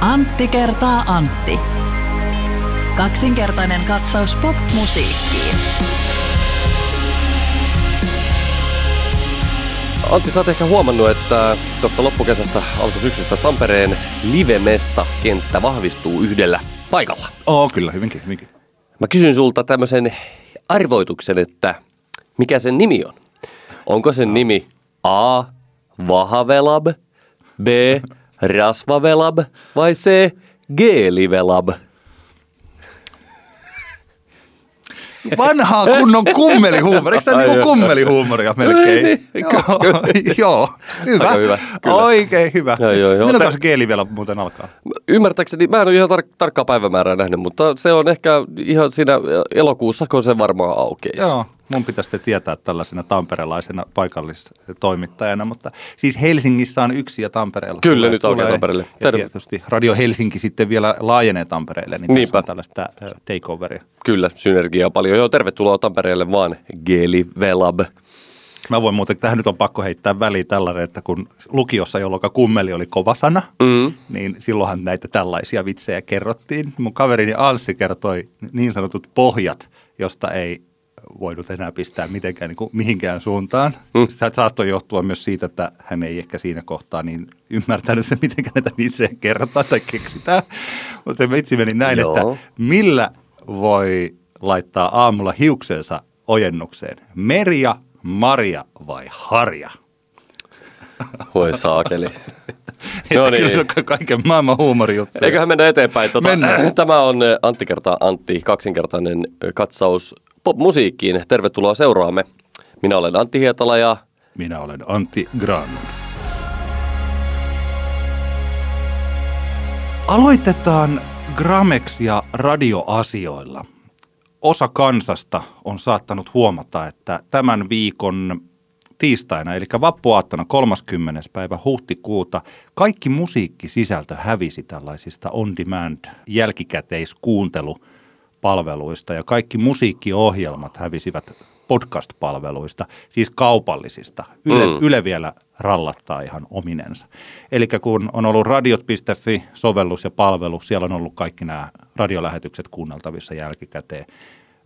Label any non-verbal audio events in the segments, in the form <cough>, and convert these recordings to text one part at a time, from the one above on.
Antti kertaa Antti. Kaksinkertainen katsaus pop-musiikkiin. Antti, sä oot ehkä huomannut, että tuossa loppukesästä alkusyksystä Tampereen livemesta kenttä vahvistuu yhdellä paikalla. Oo, kyllä, hyvinkin, hyvinkin. Mä kysyn sulta tämmöisen arvoituksen, että mikä sen nimi on? Onko sen nimi A. Vahavelab, B. Rasvavelab vai C. G-livelab? <laughs> Vanhaa kunnon kummelihuumoria. Eikö tämä niinku kummelihuumoria melkein? Niin, joo, <laughs> joo, hyvä. Aika hyvä, kyllä. Oikein hyvä. Joo, joo, joo. Milloin Se- geeli vielä muuten alkaa? Ymmärtääkseni, mä en ole ihan tar- tarkkaa päivämäärää nähnyt, mutta se on ehkä ihan siinä elokuussa, kun se varmaan aukeisi. Joo, mun pitäisi se tietää tällaisena tamperelaisena paikallistoimittajana, mutta siis Helsingissä on yksi ja Tampereella. Kyllä, nyt aukeaa Tampereelle. Ja Terve. tietysti Radio Helsinki sitten vielä laajenee Tampereelle, niin Niinpä. tässä on tällaista takeoveria. Kyllä, synergiaa paljon. Joo, tervetuloa Tampereelle vaan Geli Velab. Mä voin muuten, tähän nyt on pakko heittää väliin tällainen, että kun lukiossa, jolloin kummeli oli kova sana, Mm. niin silloinhan näitä tällaisia vitsejä kerrottiin. Mun kaverini Anssi kertoi niin sanotut pohjat, josta ei voinut enää pistää mitenkään niin kuin mihinkään suuntaan. Mm. Se saattoi johtua myös siitä, että hän ei ehkä siinä kohtaa niin ymmärtänyt, että miten näitä vitsejä kerrotaan tai keksitään. Mutta se vitsi meni näin, Joo. että millä voi laittaa aamulla hiuksensa ojennukseen? Merja, Maria vai Harja? Voi saakeli. <laughs> No niin. Kaiken maailman huumorijuttuja. Eiköhän mennä eteenpäin. Tota, Mennään. Tämä on Antti kertaa Antti, kaksinkertainen katsaus popmusiikkiin. Tervetuloa seuraamme. Minä olen Antti Hietala ja Minä olen Antti Granlund. Aloitetaan Gramexia radioasioilla. Osa kansasta on saattanut huomata, että tämän viikon tiistaina, eli vappuaattona 30. päivä huhtikuuta, kaikki musiikkisisältö hävisi tällaisista on-demand jälkikäteiskuuntelupalveluista ja kaikki musiikkiohjelmat hävisivät podcast-palveluista, siis kaupallisista. Yle, Mm. Yle vielä rallattaa ihan ominensa. Eli kun on ollut radiot.fi, sovellus ja palvelu, siellä on ollut kaikki nämä radiolähetykset kuunneltavissa jälkikäteen.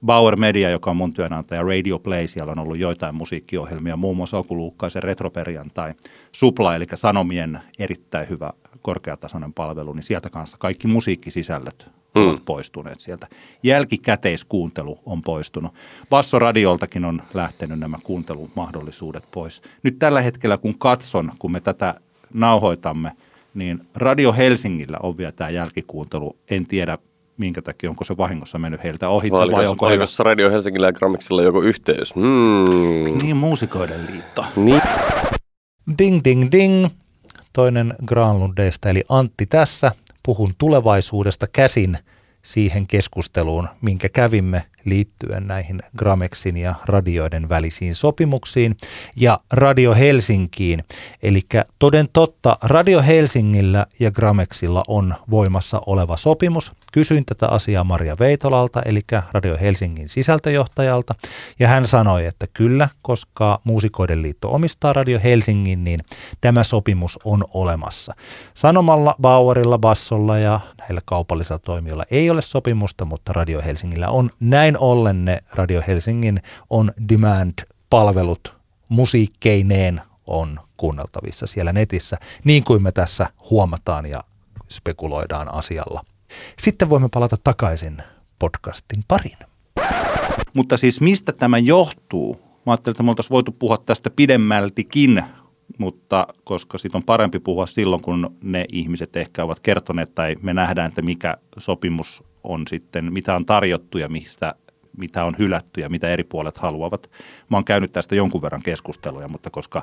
Bauer Media, joka on mun työnantaja, Radio Play, siellä on ollut joitain musiikkiohjelmia, muun muassa Oku Luukkaisen Retroperjantai, Supla, eli Sanomien erittäin hyvä korkeatasoinen palvelu, niin sieltä kanssa kaikki musiikkisisällöt Mm. ovat poistuneet sieltä. Jälkikäteiskuuntelu on poistunut. Bassoradioltakin on lähtenyt nämä kuuntelumahdollisuudet pois. Nyt tällä hetkellä, kun katson, kun me tätä nauhoitamme, niin Radio Helsingillä on vielä tämä jälkikuuntelu. En tiedä, minkä takia, onko se vahingossa mennyt heiltä ohitse vai oliko, onko heillä... Radio Helsingillä ja Grammixilla joku yhteys? Hmm. Niin, muusikoiden liitto. Niin. Ding ding ding. Toinen Granlundeista eli Antti tässä. Puhun tulevaisuudesta käsin siihen keskusteluun, minkä kävimme liittyen näihin Gramexin ja radioiden välisiin sopimuksiin ja Radio Helsinkiin. Eli toden totta, Radio Helsingillä ja Gramexilla on voimassa oleva sopimus. Kysyin tätä asiaa Maria Veitolalta, eli Radio Helsingin sisältöjohtajalta, ja hän sanoi, että kyllä, koska Muusikoiden liitto omistaa Radio Helsingin, niin tämä sopimus on olemassa. Sanomalla, Bauerilla, Bassolla ja näillä kaupallisilla toimijoilla ei ole sopimusta, mutta Radio Helsingillä on. Näin ollen ne Radio Helsingin on demand-palvelut musiikkeineen on kuunneltavissa siellä netissä, niin kuin me tässä huomataan ja spekuloidaan asialla. Sitten voimme palata takaisin podcastin pariin. Mutta siis mistä tämä johtuu? Mä ajattelin, että me oltaisiin voitu puhua tästä pidemmältikin, mutta koska siitä on parempi puhua silloin, kun ne ihmiset ehkä ovat kertoneet tai me nähdään, että mikä sopimus on sitten, mitä on tarjottu ja mistä, mitä on hylätty ja mitä eri puolet haluavat. Mä oon käynyt tästä jonkun verran keskusteluja, mutta koska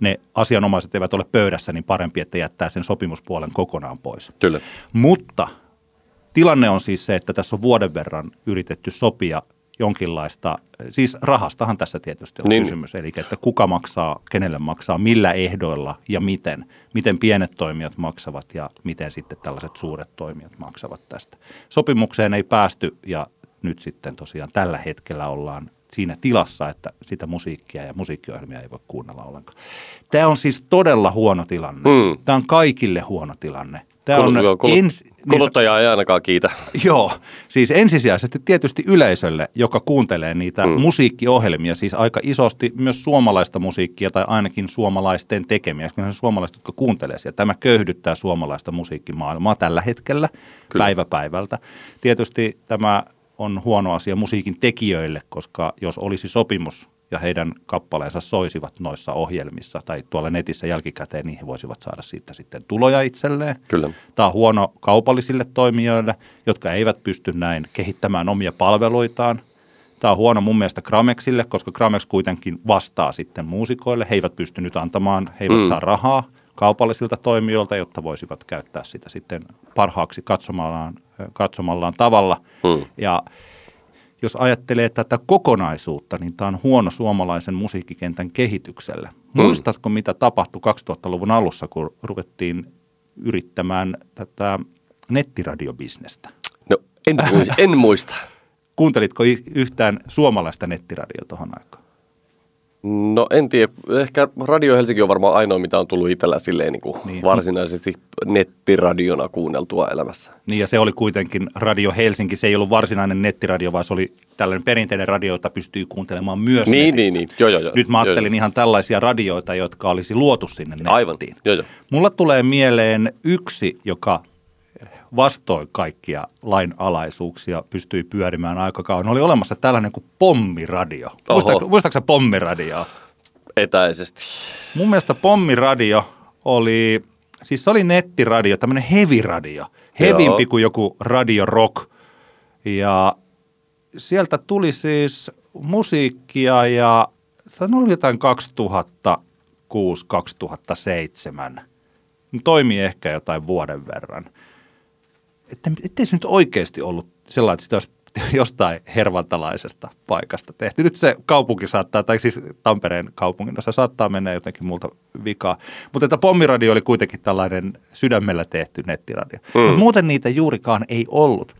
ne asianomaiset eivät ole pöydässä, niin parempi, että jättää sen sopimuspuolen kokonaan pois. Kyllä. Mutta tilanne on siis se, että tässä on vuoden verran yritetty sopia jonkinlaista, siis rahastahan tässä tietysti on Niin. kysymys, eli että kuka maksaa, kenelle maksaa, millä ehdoilla ja miten. Miten pienet toimijat maksavat ja miten sitten tällaiset suuret toimijat maksavat tästä. Sopimukseen ei päästy ja nyt sitten tosiaan tällä hetkellä ollaan siinä tilassa, että sitä musiikkia ja musiikkiohjelmia ei voi kuunnella ollenkaan. Tämä on siis todella huono tilanne. Mm. Tämä on kaikille huono tilanne. Tämä on kulut- ens, niin, Kuluttaja ei ainakaan kiitä. <laughs> Joo, siis ensisijaisesti tietysti yleisölle, joka kuuntelee niitä mm. musiikkiohjelmia, siis aika isosti myös suomalaista musiikkia tai ainakin suomalaisten tekemiä, koska ne suomalaiset, jotka kuuntelee siellä. Tämä köyhdyttää suomalaista musiikkimaailmaa tällä hetkellä Kyllä. päivä päivältä. Tietysti tämä on huono asia musiikin tekijöille, koska jos olisi sopimus ja heidän kappaleensa soisivat noissa ohjelmissa tai tuolla netissä jälkikäteen, niin he voisivat saada siitä sitten tuloja itselleen. Kyllä. Tämä on huono kaupallisille toimijoille, jotka eivät pysty näin kehittämään omia palveluitaan. Tämä on huono mun mielestä Gramexille, koska Gramex kuitenkin vastaa sitten muusikoille. He eivät pysty nyt antamaan, he eivät mm. saa rahaa kaupallisilta toimijoilta, jotta voisivat käyttää sitä sitten parhaaksi katsomallaan, katsomallaan tavalla. Mm. Ja jos ajattelee tätä kokonaisuutta, niin tämä on huono suomalaisen musiikkikentän kehitykselle. Muistatko, mitä tapahtui 2000-luvun alussa, kun ruvettiin yrittämään tätä nettiradiobisnestä? No, en, muista, <laughs> en muista. Kuuntelitko yhtään suomalaista nettiradiota tuohon aikaan? No en tiedä. Ehkä Radio Helsinki on varmaan ainoa, mitä on tullut itsellä silleen niin kuin Niin. varsinaisesti nettiradiona kuunneltua elämässä. Niin ja se oli kuitenkin Radio Helsinki, se ei ollut varsinainen nettiradio, vaan se oli tällainen perinteinen radio, jota pystyy kuuntelemaan myös Niin, netissä. niin, niin. Joo, joo, joo. Nyt mä Joo, ajattelin joo. ihan tällaisia radioita, jotka olisi luotu sinne nettiin. Aivan. Joo, joo. Mulla tulee mieleen yksi, joka vastoin kaikkia lainalaisuuksia pystyi pyörimään aika kauan. Oli olemassa tällainen kuin pommiradio. Oho. Muistatko, muistaaksä pommiradioa? Etäisesti. Mun mielestä pommiradio oli, siis se oli nettiradio, tämmöinen heavy-radio. Hevimpi Joo. kuin joku radio rock. Ja sieltä tuli siis musiikkia ja se ollut jotain 2006-2007. Toimii ehkä jotain vuoden verran. Että, ettei se nyt oikeasti ollut sellainen, että sitä olisi <laughs> jostain hervantalaisesta paikasta tehty. Nyt se kaupunki saattaa, tai siis Tampereen kaupungin osa saattaa mennä jotenkin multa vikaa. Mutta että pommiradio oli kuitenkin tällainen sydämellä tehty nettiradio. Mm. Mutta muuten niitä juurikaan ei ollut.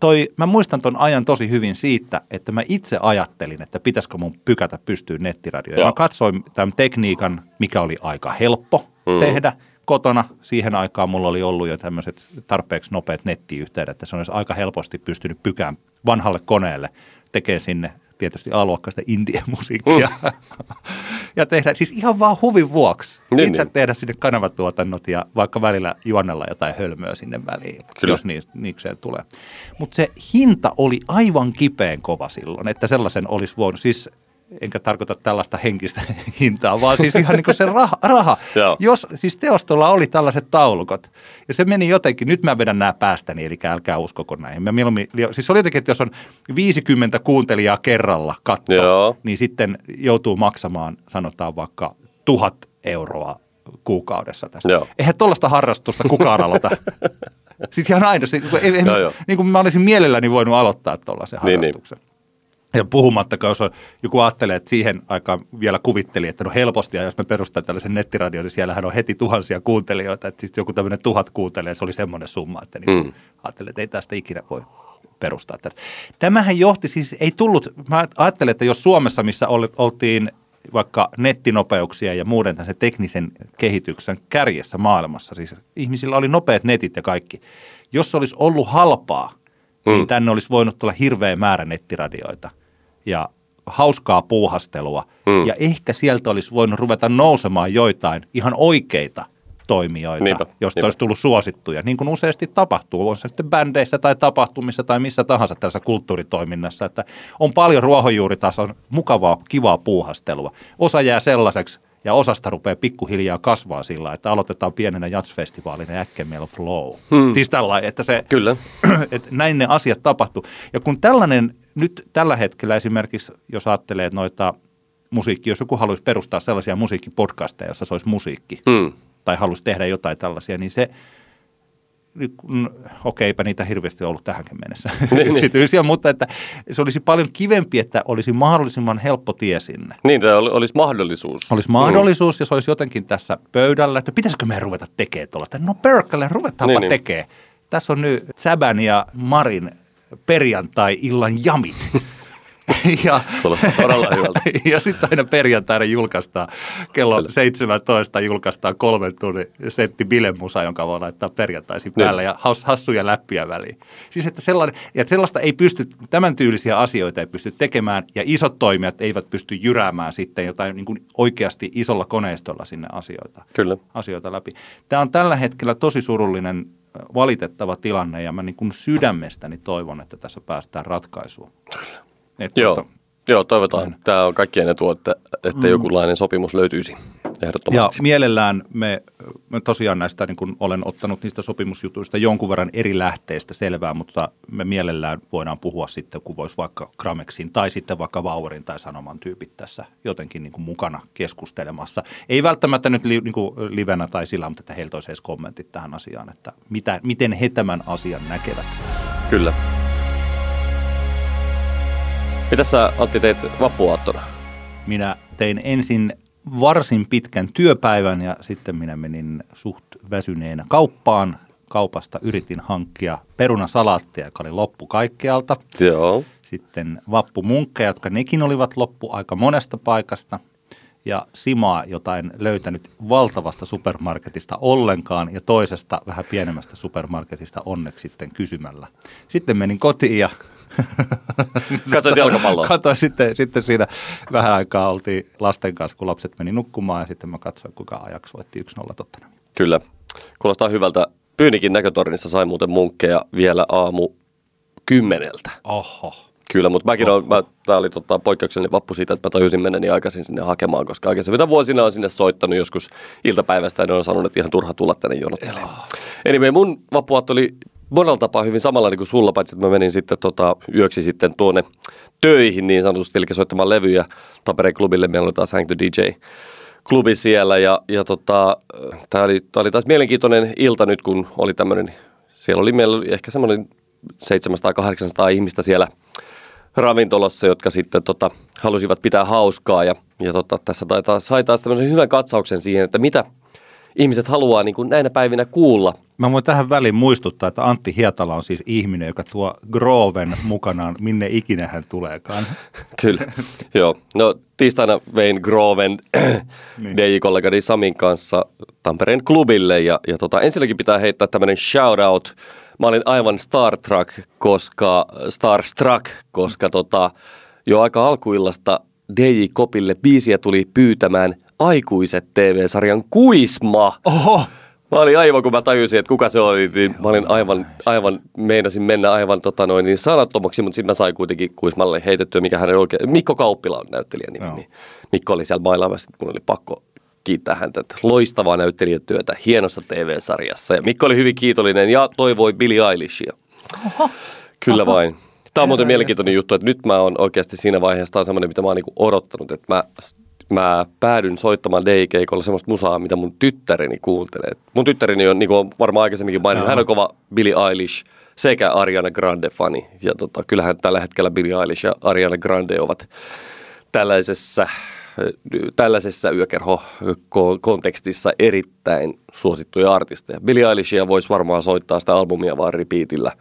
Toi, mä muistan ton ajan tosi hyvin siitä, että mä itse ajattelin, että pitäisikö mun pykätä pystyyn nettiradioon. Mä katsoin tämän tekniikan, mikä oli aika helppo mm. tehdä kotona. Siihen aikaan mulla oli ollut jo tämmöiset tarpeeksi nopeat nettiyhteydet, että se olisi aika helposti pystynyt pykään vanhalle koneelle tekemään sinne tietysti A-luokkaista indie-musiikkia. Mm. <laughs> ja tehdä siis ihan vaan huvin vuoksi. Niin, Itse niin. tehdä sinne kanavatuotannot ja vaikka välillä juonnella jotain hölmöä sinne väliin, Kyllä. jos niin, niikseen tulee. Mutta se hinta oli aivan kipeen kova silloin, että sellaisen olisi voinut, siis enkä tarkoita tällaista henkistä <laughs> hintaa, vaan siis ihan niin kuin se raha. raha. Jos siis teostolla oli tällaiset taulukot, ja se meni jotenkin, nyt mä vedän nämä päästäni, eli älkää uskoko näihin. Mä siis oli jotenkin, että jos on 50 kuuntelijaa kerralla katto, Joo. niin sitten joutuu maksamaan, sanotaan vaikka tuhat euroa kuukaudessa tästä. Joo. Eihän tuollaista harrastusta kukaan aloita. <laughs> siis ihan aidosti, kun ei, ei, Joo, joo. niin kuin mä olisin mielelläni voinut aloittaa tuollaisen Niin, niin. Ja puhumattakaan, jos on, joku ajattelee, että siihen aikaan vielä kuvitteli, että no helposti, ja jos me perustaa tällaisen nettiradion, niin siellähän on heti tuhansia kuuntelijoita, että siis joku tämmöinen tuhat kuuntelee, se oli semmoinen summa, että niin Mm. ajattelin, että ei tästä ikinä voi perustaa tätä. Tämähän johti, siis ei tullut, mä ajattelen, että jos Suomessa, missä ol- oltiin vaikka nettinopeuksia ja muuden tämmöisen teknisen kehityksen kärjessä maailmassa, siis ihmisillä oli nopeat netit ja kaikki. Jos se olisi ollut halpaa, mm. niin tänne olisi voinut tulla hirveä määrä nettiradioita ja hauskaa puuhastelua. Mm. Ja ehkä sieltä olisi voinut ruveta nousemaan joitain ihan oikeita toimijoita, Niinpä, josta niinpä. olisi tullut suosittuja, niin kuin useasti tapahtuu, on se sitten bändeissä tai tapahtumissa tai missä tahansa tässä kulttuuritoiminnassa, että on paljon ruohonjuuritason mukavaa, kivaa puuhastelua. Osa jää sellaiseksi ja osasta rupeaa pikkuhiljaa kasvaa sillä, että aloitetaan pienenä jazzfestivaalina ja äkkiä meillä on flow. Hmm. Siis tällainen, että se, Kyllä. <clears throat> että näin ne asiat tapahtuu. Ja kun tällainen, nyt tällä hetkellä esimerkiksi, jos ajattelee että noita musiikki, jos joku haluaisi perustaa sellaisia musiikkipodcasteja, jossa se olisi musiikki, Mm. tai halusi tehdä jotain tällaisia, niin se, kun- okei, eipä niitä hirveästi ollut tähänkin mennessä <laughs> niin. yksityisiä, mutta että se olisi paljon kivempi, että olisi mahdollisimman helppo tie sinne. Niin, tämä oli- olisi mahdollisuus. Olisi mahdollisuus, jos olisi jotenkin tässä pöydällä, että pitäisikö me ruveta tekemään tuollaista. No perkele, ruvetaanpa Niin, niin, niin. tekemään. Tässä on nyt Säbän ja Marin perjantai-illan jamit. <laughs> ja, Kuulostaa todella hyvältä. <laughs> ja sitten aina perjantaina julkaistaan, kello Kyllä. 17 julkaistaan kolmen tunnin setti bilemusa, jonka voi laittaa perjantaisin Niin. päälle ja has- hassuja läppiä väliin. Siis että sellainen, ja sellaista ei pysty, tämän tyylisiä asioita ei pysty tekemään ja isot toimijat eivät pysty jyräämään sitten jotain niin kuin oikeasti isolla koneistolla sinne asioita, Kyllä. asioita läpi. Tämä on tällä hetkellä tosi surullinen valitettava tilanne ja mä niin kuin sydämestäni toivon, että tässä päästään ratkaisuun. Että Joo, tota- Joo toivotaan. Tämä on kaikkien etu, että, että Mm. jokinlainen sopimus löytyisi Ja ehdottomasti. mielellään me, me tosiaan näistä, niin kun olen ottanut niistä sopimusjutuista jonkun verran eri lähteistä selvää, mutta me mielellään voidaan puhua sitten, kun voisi vaikka Gramexin tai sitten vaikka Vauerin tai Sanoman tyypit tässä jotenkin niin kuin mukana keskustelemassa. Ei välttämättä nyt li, niin kuin livenä tai sillä, mutta että heiltä olisi edes kommentit tähän asiaan, että mitä, miten he tämän asian näkevät. Kyllä. Mitä sä Antti teit vappuaattona? Minä tein ensin varsin pitkän työpäivän ja sitten minä menin suht väsyneenä kauppaan. Kaupasta yritin hankkia perunasalaattia, joka oli loppu kaikkealta. Joo. Sitten vappumunkkeja, jotka nekin olivat loppu aika monesta paikasta. Ja simaa, jota en löytänyt valtavasta supermarketista ollenkaan ja toisesta vähän pienemmästä supermarketista onneksi sitten kysymällä. Sitten menin kotiin ja <laughs> Katsoit jalkapalloa? Katoin sitten, sitten siinä vähän aikaa oltiin lasten kanssa, kun lapset meni nukkumaan ja sitten mä katsoin, kuinka ajaksi voitti 1-0 Tottenham. Kyllä. Kuulostaa hyvältä. Pyynikin näkötornissa sai muuten munkkeja vielä aamu kymmeneltä. Oho. Kyllä, mutta mäkin olen, mä, tää oli tota, poikkeuksellinen vappu siitä, että mä tajusin mennä niin aikaisin sinne hakemaan, koska aikaisemmin vuosina on sinne soittanut joskus iltapäivästä ja ne on sanonut, että ihan turha tulla tänne jonottelemaan. Anyway, mun vappuaatto oli monella tapaa hyvin samanlainen kuin sulla, paitsi että mä menin sitten tota, yöksi sitten tuonne töihin niin sanotusti, eli soittamaan levyjä Tampereen klubille. Meillä oli taas Hang the DJ klubi siellä ja, ja tota, tämä oli, oli taas mielenkiintoinen ilta nyt, kun oli tämmöinen, siellä oli meillä ehkä semmoinen 700-800 ihmistä siellä ravintolassa, jotka sitten tota, halusivat pitää hauskaa ja, ja tota, tässä taitaa, sai taas tämmöisen hyvän katsauksen siihen, että mitä ihmiset haluaa niin kuin näinä päivinä kuulla. Mä voin tähän väliin muistuttaa, että Antti Hietala on siis ihminen, joka tuo Groven mukanaan, minne ikinä hän tuleekaan. <laughs> Kyllä, joo. No tiistaina vein Groven <clears throat> niin. DJ-kollegani Samin kanssa Tampereen klubille ja, ja tota, ensinnäkin pitää heittää tämmöinen shout-out. Mä olin aivan Star Trek, koska, Starstruck, koska tota, jo aika alkuillasta DJ Kopille biisiä tuli pyytämään aikuiset TV-sarjan Kuisma. Oho! Mä olin aivan, kun mä tajusin, että kuka se oli, niin mä olin aivan, aivan meinasin mennä aivan tota noin, niin sanattomaksi, mutta sitten mä sain kuitenkin Kuismalle heitettyä, mikä hänen oikein, Mikko Kauppila on näyttelijän nimi, niin Mikko oli siellä bailaamassa, että mun oli pakko kiittää häntä, että loistavaa näyttelijätyötä hienossa TV-sarjassa. Ja Mikko oli hyvin kiitollinen ja toivoi Billie Eilishia. Kyllä vain. Tämä on muuten mielenkiintoinen juttu, että nyt mä oon oikeasti siinä vaiheessa, tämä on semmoinen, mitä mä oon niinku odottanut, että mä, mä päädyn soittamaan DJ-keikolla semmoista musaa, mitä mun tyttäreni kuuntelee. Mun tyttäreni on, niin kuin varmaan aikaisemminkin maininnut, hän on kova Billie Eilish sekä Ariana Grande-fani. Ja tota, kyllähän tällä hetkellä Billie Eilish ja Ariana Grande ovat tällaisessa tällaisessa yökerho-kontekstissa erittäin suosittuja artisteja. Billie Eilishia voisi varmaan soittaa sitä albumia vaan repeatillä.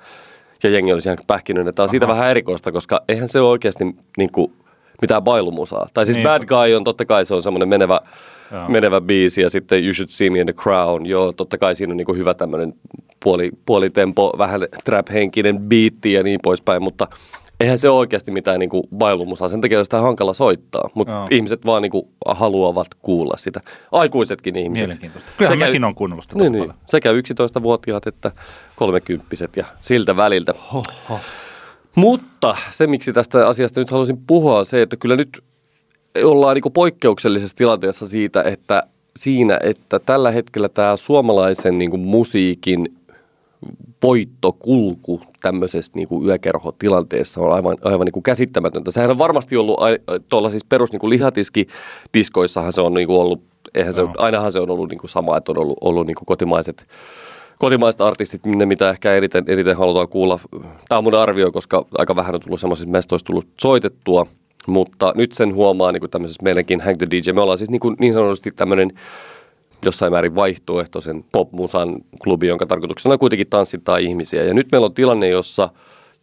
Ja jengi olisi ihan pähkinyt, että on siitä vähän erikoista, koska eihän se ole oikeasti niin kuin, mitään bailumusaa. Tai siis Niin. Bad Guy on, totta kai se on semmoinen menevä, Joo. menevä biisi ja sitten You Should See Me in the Crown. Joo, totta kai siinä on niin kuin hyvä tämmöinen puoli, puolitempo, vähän trap-henkinen biitti ja niin poispäin, mutta eihän se ole oikeasti mitään niin kuin bailumusaa. Sen takia on sitä hankala soittaa, mutta Joo. ihmiset vaan niin kuin haluavat kuulla sitä. Aikuisetkin ihmiset. Mielenkiintoista. Kyllähän mäkin on kuunnellut sitä niin, niin. Sekä 11-vuotiaat että 30 ja siltä väliltä. Mutta se, miksi tästä asiasta nyt haluaisin puhua, on se, että kyllä nyt ollaan niin poikkeuksellisessa tilanteessa siitä, että siinä, että tällä hetkellä tämä suomalaisen niin kuin musiikin voittokulku tämmöisessä niin kuin yökerhotilanteessa on aivan, aivan niin kuin käsittämätöntä. Sehän on varmasti ollut tuolla siis perus niin kuin lihatiski-diskoissahan se on niin kuin ollut, eihän se, Joo. ainahan se on ollut niin kuin sama, että on ollut, ollut niin kuin kotimaiset kotimaiset artistit, ne mitä ehkä eniten, eniten halutaan kuulla. Tämä on mun arvio, koska aika vähän on tullut semmoisista mestoista tullut soitettua, mutta nyt sen huomaa niin kuin tämmöisessä meidänkin Hang the DJ. Me ollaan siis niin, kuin, niin sanotusti tämmöinen jossain määrin vaihtoehtoisen popmusan klubi, jonka tarkoituksena on kuitenkin tanssittaa ihmisiä. Ja nyt meillä on tilanne, jossa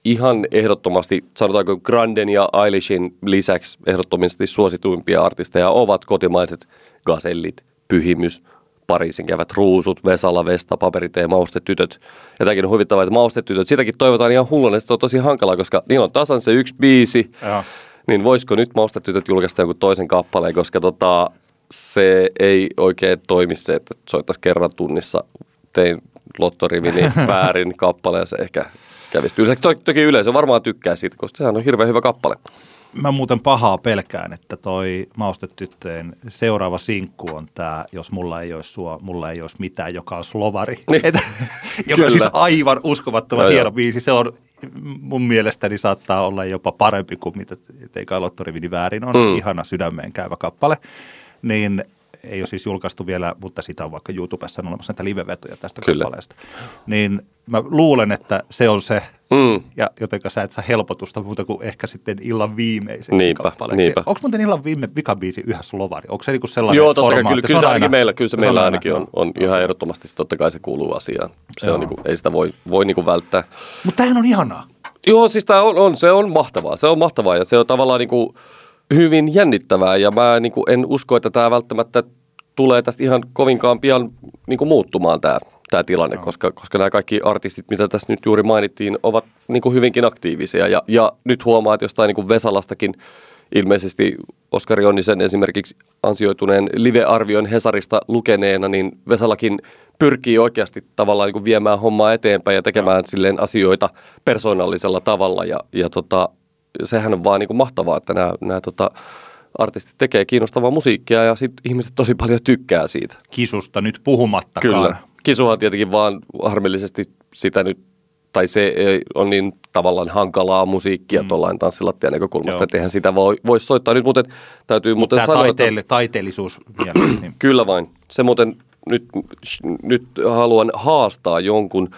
ihan ehdottomasti, sanotaanko Granden ja Eilishin lisäksi ehdottomasti suosituimpia artisteja ovat kotimaiset gasellit, pyhimys, Pariisin käyvät ruusut, Vesala, Vesta, Paperitee, Maustetytöt. Ja tämäkin on huvittavaa, että Maustetytöt, sitäkin toivotaan ihan hulluna, se on tosi hankalaa, koska niillä on tasan se yksi biisi. Joo. Niin voisiko nyt Maustetytöt julkaista joku toisen kappaleen, koska tota, se ei oikein toimi se, että soittaisi kerran tunnissa. Tein lottorivini <laughs> väärin kappaleen, se ehkä kävisi toki yleisö varmaan tykkää siitä, koska sehän on hirveän hyvä kappale. Mä muuten pahaa pelkään, että toi Maustetyttöjen seuraava sinkku on tämä, jos mulla ei olisi sua, mulla ei olisi mitään, joka on slovari. Niin. <laughs> Et, joka Kyllä. siis aivan uskomattoman Joo, hieno joo. biisi. Se on mun mielestäni saattaa olla jopa parempi kuin mitä Teika Lottorivini väärin on. Mm. Ihana sydämeen käyvä kappale. Niin ei ole siis julkaistu vielä, mutta sitä on vaikka YouTubessa on olemassa näitä livevetoja tästä Kyllä. kappaleesta. Niin mä luulen, että se on se, Mm. ja jotenka sä et saa helpotusta muuta kuin ehkä sitten illan viimeiseksi Niinpä, kappaleeksi. niinpä. Onko muuten illan viime vikabiisi yhä slovari? Onko se niinku sellainen Joo, totta formaatti? kyllä, kyllä se ainakin aina- meillä, kyllä se meillä on ainakin aina, on, on ihan ehdottomasti, se totta kai se kuuluu asiaan. Se on Joo. niin kuin, ei sitä voi, voi niin kuin välttää. Mutta tämähän on ihanaa. Joo, siis tämä on, on, se on mahtavaa. Se on mahtavaa ja se on tavallaan niin kuin hyvin jännittävää ja mä niin kuin en usko, että tämä välttämättä tulee tästä ihan kovinkaan pian niin kuin muuttumaan tämä, tämä tilanne, koska, koska nämä kaikki artistit, mitä tässä nyt juuri mainittiin, ovat niin kuin hyvinkin aktiivisia ja, ja nyt huomaa, että jostain niin kuin Vesalastakin ilmeisesti Oskari Onnisen esimerkiksi ansioituneen live-arvion Hesarista lukeneena, niin Vesalakin pyrkii oikeasti tavallaan niin kuin viemään hommaa eteenpäin ja tekemään silleen asioita persoonallisella tavalla. Ja, ja tota, sehän on vaan niin kuin mahtavaa, että nämä, nämä tota, artistit tekee kiinnostavaa musiikkia ja sit ihmiset tosi paljon tykkää siitä. Kisusta nyt puhumattakaan. Kyllä. Kisuhan tietenkin vaan harmillisesti sitä nyt, tai se on niin tavallaan hankalaa musiikkia mm. tuollain tanssilattian näkökulmasta, Joo. että eihän sitä voi, voi soittaa. Nyt muuten täytyy muuten Tämä sanoa, taiteelle, taiteellisuus mielessä. Niin. <clears throat> Kyllä vain. Se muuten nyt, nyt haluan haastaa jonkun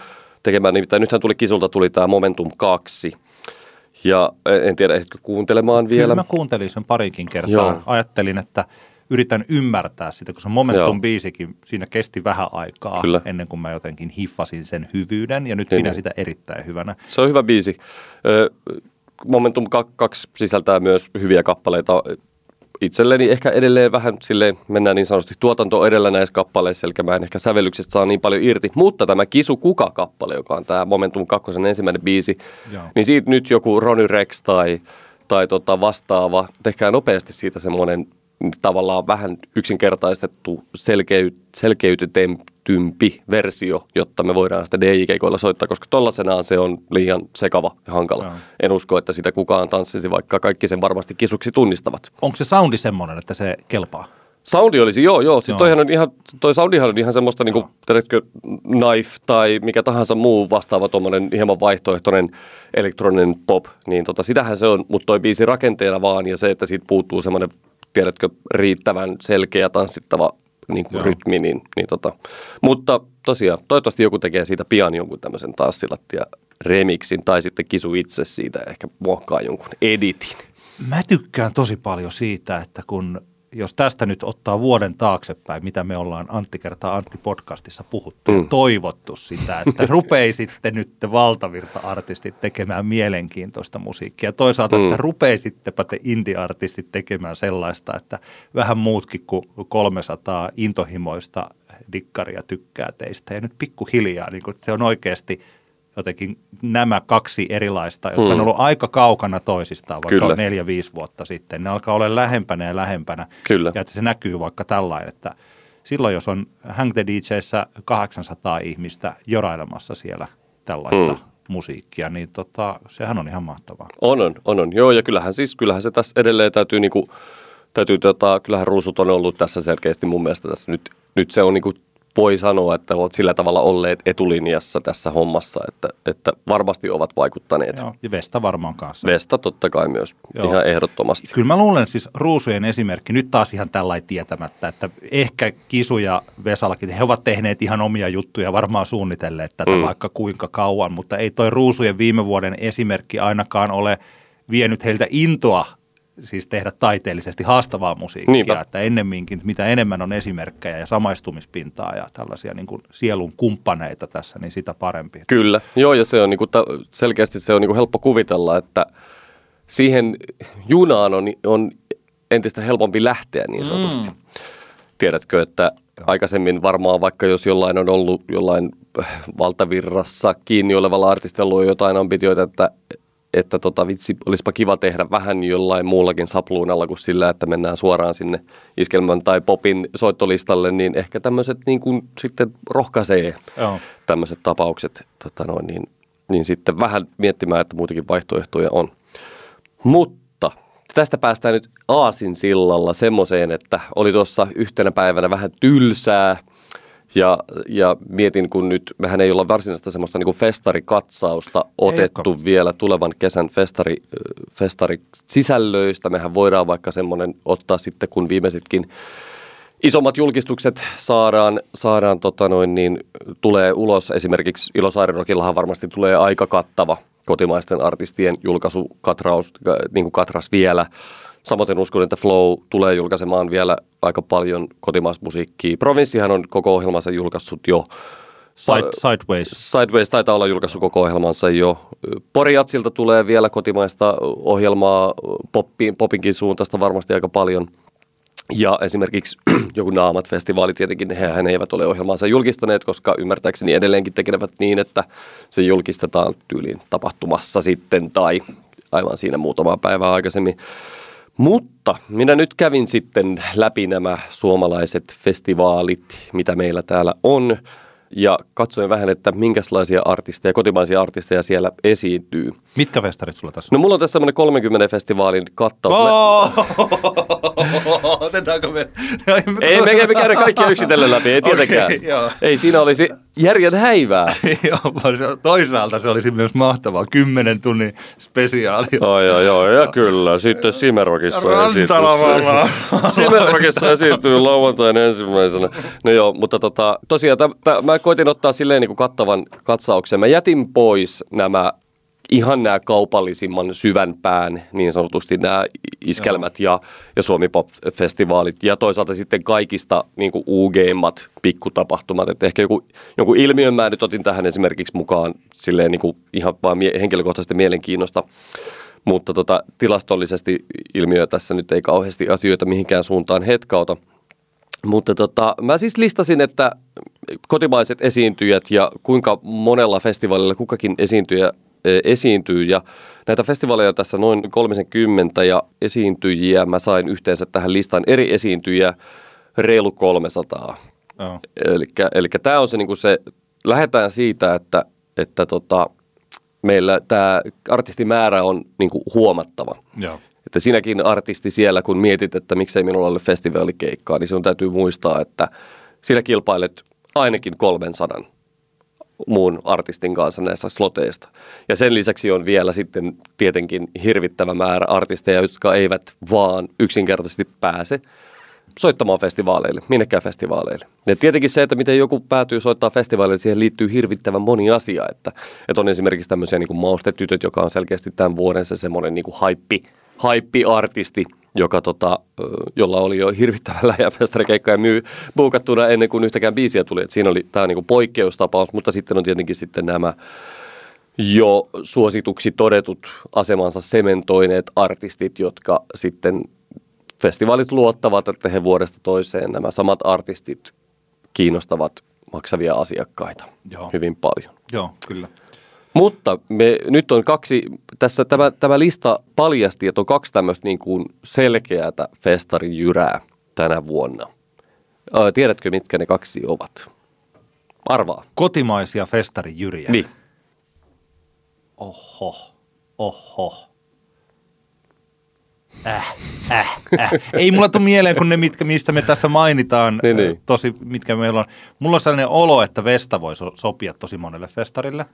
tekemään, nimittäin nythän tuli Kisulta tuli tämä Momentum 2. Ja en tiedä, ehditkö kuuntelemaan vielä? Kyllä mä kuuntelin sen parinkin kertaa. Joo. Ajattelin, että yritän ymmärtää sitä, kun se. Momentum-biisikin, siinä kesti vähän aikaa Kyllä. ennen kuin mä jotenkin hiffasin sen hyvyyden, ja nyt Niin, pidän sitä erittäin hyvänä. Se on hyvä biisi. Momentum 2 sisältää myös hyviä kappaleita. Itselleni ehkä edelleen vähän silleen, mennään niin sanotusti tuotanto edellä näissä kappaleissa, eli mä en ehkä sävellyksestä saa niin paljon irti. Mutta tämä Kisu Kuka-kappale, joka on tämä Momentum 2 ensimmäinen biisi, Joo. niin siitä nyt joku Ronny Rex tai, tai tota vastaava, tehkää nopeasti siitä semmoinen tavallaan vähän yksinkertaistettu, selkeyt, selkeytetympi versio, jotta me voidaan sitä DJ-keikoilla soittaa, koska tollasenaan se on liian sekava ja hankala. Joo. En usko, että sitä kukaan tanssisi, vaikka kaikki sen varmasti kisuksi tunnistavat. Onko se soundi semmoinen, että se kelpaa? Soundi olisi, joo, joo. Siis Joo. toihan on ihan, toi soundihan on ihan semmoista, niin kuin, tiedätkö, Knife tai mikä tahansa muu vastaava tuommoinen hieman vaihtoehtoinen elektroninen pop, niin tota, sitähän se on, mutta toi biisi rakenteena vaan ja se, että siitä puuttuu semmoinen, tiedätkö, riittävän selkeä tanssittava niin kuin Joo. rytmi, niin, niin tota. Mutta tosiaan, toivottavasti joku tekee siitä pian jonkun tämmöisen tanssilattia remixin tai sitten kisu itse siitä ehkä muokkaa jonkun editin. Mä tykkään tosi paljon siitä, että kun jos tästä nyt ottaa vuoden taaksepäin, mitä me ollaan Antti kertaa Antti podcastissa puhuttu mm. ja toivottu sitä, <laughs> että rupeisitte nyt te valtavirta-artistit tekemään mielenkiintoista musiikkia. Toisaalta, mm. että rupeisittepa te indie-artistit tekemään sellaista, että vähän muutkin kuin 300 intohimoista dikkaria tykkää teistä. Ja nyt pikkuhiljaa, niin kun se on oikeasti jotenkin nämä kaksi erilaista, jotka Mm. on ollut aika kaukana toisistaan, vaikka Kyllä. neljä-viisi vuotta sitten. Ne alkaa olla lähempänä ja lähempänä. Kyllä. Ja että se näkyy vaikka tällainen, että silloin jos on Hang the DJssä 800 ihmistä jorailemassa siellä tällaista Mm. musiikkia, niin tota, sehän on ihan mahtavaa. On, on, on, on. Joo, ja kyllähän siis, kyllähän se tässä edelleen täytyy niinku, täytyy tota, kyllähän ruusut on ollut tässä selkeästi mun mielestä tässä nyt, nyt se on niinku, voi sanoa, että ovat sillä tavalla olleet etulinjassa tässä hommassa, että, että varmasti ovat vaikuttaneet. Joo. Ja Vesta varmaan kanssa. Vesta totta kai myös, Joo. ihan ehdottomasti. Kyllä mä luulen siis ruusujen esimerkki, nyt taas ihan tällainen tietämättä, että ehkä Kisu ja Vesalakin, he ovat tehneet ihan omia juttuja, varmaan suunnitelleet tätä Mm. vaikka kuinka kauan, mutta ei toi ruusujen viime vuoden esimerkki ainakaan ole vienyt heiltä intoa siis tehdä taiteellisesti haastavaa musiikkia, Niinpä. että ennemminkin mitä enemmän on esimerkkejä ja samaistumispintaa ja tällaisia niin kuin sielun kumppaneita tässä, niin sitä parempi. Kyllä, joo ja se on niinku, ta- selkeästi se on niinku helppo kuvitella, että siihen junaan on, on entistä helpompi lähteä niin sanotusti. Mm. Tiedätkö, että aikaisemmin varmaan vaikka jos jollain on ollut jollain valtavirrassa kiinni olevalla artistilla ollut jotain ambitioita, että, että tota, vitsi, olisipa kiva tehdä vähän jollain muullakin sapluunalla kuin sillä, että mennään suoraan sinne iskelmän tai popin soittolistalle, niin ehkä tämmöiset niin kuin sitten rohkaisee Joo. tämmöiset tapaukset tota noin, niin, niin sitten vähän miettimään, että muitakin vaihtoehtoja on. Mutta tästä päästään nyt Aasin sillalla semmoiseen, että oli tuossa yhtenä päivänä vähän tylsää ja, ja mietin, kun nyt mehän ei olla varsinaista semmoista niin festarikatsausta otettu Eikö? vielä tulevan kesän festari, festarisisällöistä. Mehän voidaan vaikka semmoinen ottaa sitten, kun viimeisetkin isommat julkistukset saadaan, saadaan tota noin, niin tulee ulos. Esimerkiksi Ilosaarenrokillahan varmasti tulee aika kattava kotimaisten artistien julkaisukatraus, äh, niin kuin katras vielä. Samoin uskon, että Flow tulee julkaisemaan vielä aika paljon kotimaismusiikkia. Provinssihan on koko ohjelmansa julkaissut jo. Side, sideways. Sideways taitaa olla julkaissut koko ohjelmansa jo. Porijatsilta tulee vielä kotimaista ohjelmaa, poppiin, popinkin suuntaista varmasti aika paljon. Ja esimerkiksi <clears throat> joku Naamat-festivaali tietenkin, hehän eivät ole ohjelmaansa julkistaneet, koska ymmärtääkseni edelleenkin tekevät niin, että se julkistetaan tyyliin tapahtumassa sitten tai aivan siinä muutamaa päivää aikaisemmin. Mutta minä nyt kävin sitten läpi nämä suomalaiset festivaalit, mitä meillä täällä on, ja katsoin vähän, että minkälaisia artisteja, kotimaisia artisteja siellä esiintyy. Mitkä festarit sulla tässä No mulla on tässä semmoinen 30 festivaalin kattaus. Oh! <laughs> Otetaanko me? Ei me me käydä kaikki <laughs> yksitellen läpi, ei tietenkään. Joo. ei, siinä olisi järjen häivää. <laughs> Joo, toisaalta se olisi myös mahtavaa. Kymmenen tunnin spesiaali. Joo, joo, joo, ja kyllä. Sitten Simerokissa esiintyy. <laughs> Simerokissa esiintyy lauantain ensimmäisenä. No joo, mutta tota, tosiaan täm, täm, mä koitin ottaa silleen niin kuin kattavan katsauksen. Mä jätin pois nämä ihan nämä kaupallisimman syvän pään, niin sanotusti nämä iskelmät ja, ja Suomi Pop-festivaalit ja toisaalta sitten kaikista niin kuin UG-immat pikkutapahtumat. Että ehkä joku, jonkun ilmiön mä nyt otin tähän esimerkiksi mukaan silleen niin kuin ihan vaan mie- henkilökohtaisesti mielenkiinnosta. Mutta tota, tilastollisesti ilmiö tässä nyt ei kauheasti asioita mihinkään suuntaan hetkauta. Mutta tota, mä siis listasin, että kotimaiset esiintyjät ja kuinka monella festivaalilla kukakin esiintyjä esiintyy. Ja näitä festivaaleja on tässä noin 30 ja esiintyjiä mä sain yhteensä tähän listaan eri esiintyjiä reilu 300. Joo. Eli tämä on se, niinku se, lähdetään siitä, että, että tota, meillä tämä artistimäärä on niinku huomattava. Joo. Että sinäkin artisti siellä, kun mietit, että miksei minulla ole festivaalikeikkaa, niin sinun täytyy muistaa, että sillä kilpailet ainakin 300 muun artistin kanssa näistä sloteista. Ja sen lisäksi on vielä sitten tietenkin hirvittävä määrä artisteja, jotka eivät vaan yksinkertaisesti pääse soittamaan festivaaleille, minnekään festivaaleille. Ja tietenkin se, että miten joku päätyy soittaa festivaaleille, siihen liittyy hirvittävän moni asia. Että, että on esimerkiksi tämmöisiä niin kuin Maustetytöt, joka on selkeästi tämän vuoden se semmoinen niin kuin haippi, haippi-artisti, joka tota, jolla oli jo hirvittävän läjä <laughs> festarikeikka ja myy buukattuna ennen kuin yhtäkään biisiä tuli. Et siinä oli tämä niin kuin poikkeustapaus, mutta sitten on tietenkin sitten nämä jo suosituksi todetut asemansa sementoineet artistit, jotka sitten festivaalit luottavat, että he vuodesta toiseen nämä samat artistit kiinnostavat maksavia asiakkaita Joo. hyvin paljon. Joo, kyllä. Mutta me, nyt on kaksi, tässä tämä, tämä lista paljasti, että on kaksi tämmöistä niin kuin selkeää festarijyrää tänä vuonna. Ää, tiedätkö, mitkä ne kaksi ovat? Arvaa. Kotimaisia festarijyriä. Niin. Oho, oho. Äh, äh, äh. Ei mulla tule mieleen kuin ne, mitkä, mistä me tässä mainitaan, Niin, niin. äh, tosi, mitkä meillä on. Mulla on sellainen olo, että Vesta voi so- sopia tosi monelle festarille.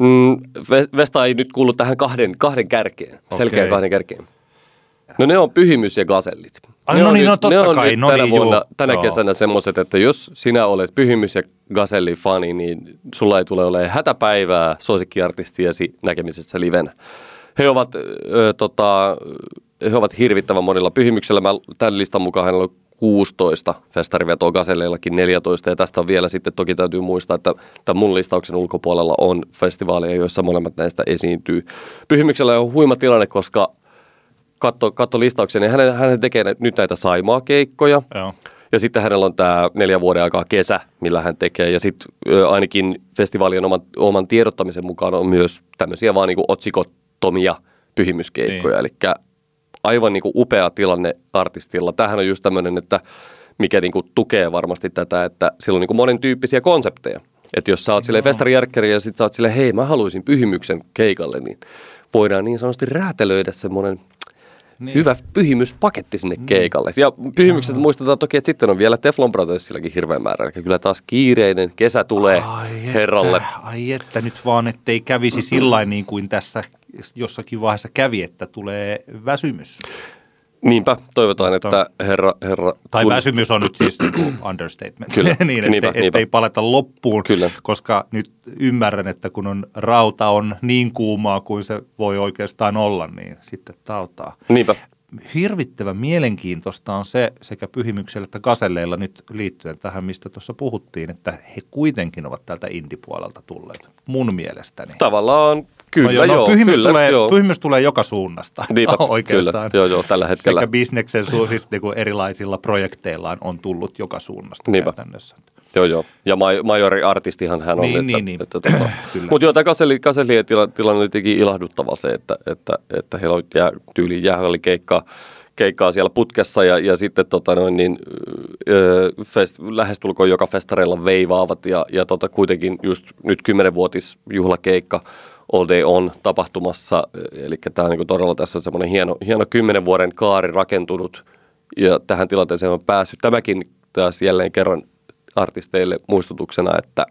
Mm, Ve- Vesta ei nyt kuulu tähän kahden, kahden kärkeen, selkeän Okei. kahden kärkeen. No ne on pyhimys ja gasellit. Ai ne no on niin, nyt, no totta ne on kai, nyt no tänä niin, vuonna, juu. tänä Joo. kesänä semmoiset, että jos sinä olet pyhimys ja gaselli fani, niin sulla ei tule olemaan hätäpäivää suosikkiartistiesi näkemisessä livenä. He ovat ö, tota, he ovat hirvittävän monilla pyhimyksellä. Mä, tämän listan mukaan hänellä on 16 festarivetoa, Gazelleillakin 14 ja tästä on vielä sitten toki täytyy muistaa, että tämän mun listauksen ulkopuolella on festivaaleja, joissa molemmat näistä esiintyy. Pyhimyksellä on huima tilanne, koska katso, katso listauksen, niin hän, hän tekee nyt näitä Saimaa-keikkoja. Joo. Ja sitten hänellä on tämä neljä vuoden aikaa kesä, millä hän tekee. Ja sitten ainakin festivaalien oman, oman tiedottamisen mukaan on myös tämmöisiä vaan niinku otsikottomia pyhimyskeikkoja. Niin. Eli aivan niinku upea tilanne artistilla. Tähän on just tämmöinen, että mikä niinku tukee varmasti tätä, että sillä on niinku monen tyyppisiä konsepteja. Että jos sä oot silleen festarijärkkäri ja sit sä oot silleen, hei mä haluaisin pyhimyksen keikalle, niin voidaan niin sanotusti räätälöidä semmoinen niin. hyvä pyhimyspaketti sinne niin. keikalle. Ja pyhimykset Aha. muistetaan toki, että sitten on vielä Teflon Brothersillakin hirveän määrä. Eli kyllä taas kiireinen kesä tulee ai herralle. Että, ai että nyt vaan, ettei kävisi sillä niin kuin tässä jossakin vaiheessa kävi, että tulee väsymys. Niinpä, toivotaan, että herra... herra tai kun... väsymys on nyt siis <coughs> understatement, <coughs> Kyllä. <laughs> niin, että niinpä, ettei paleta loppuun, Kyllä. koska nyt ymmärrän, että kun on rauta on niin kuumaa kuin se voi oikeastaan olla, niin sitten tautaa. Niinpä. Hirvittävän mielenkiintoista on se sekä pyhimyksellä että kaselleilla nyt liittyen tähän, mistä tuossa puhuttiin, että he kuitenkin ovat tältä indipuolelta tulleet, mun mielestäni. Tavallaan Kyllä, no joo, no, joo, pyhimys, kyllä, tulee, joo. pyhimys tulee joka suunnasta <laughs> Niinpä, oikeastaan. Kyllä, joo, joo, tällä hetkellä. Sekä bisneksen siis niin erilaisilla projekteillaan on tullut joka suunnasta Niinpä. käytännössä. Joo, joo. Ja majori-artistihan hän on. Niin, että, niin, niin. Että, että, tota. <clears throat> Mutta joo, tämä Kaselli, Kasellien tilanne tila on jotenkin ilahduttava se, että, että, että heillä on jää, tyyliin jäähallikeikkaa keikkaa siellä putkessa ja, ja sitten tota noin, niin, fest, lähestulkoon joka festareilla veivaavat ja, ja tota, kuitenkin just nyt kymmenenvuotis juhlakeikka All Day On tapahtumassa. Eli tämä niin todella tässä on semmoinen hieno, hieno kymmenen vuoden kaari rakentunut ja tähän tilanteeseen on päässyt. Tämäkin taas jälleen kerran artisteille muistutuksena, että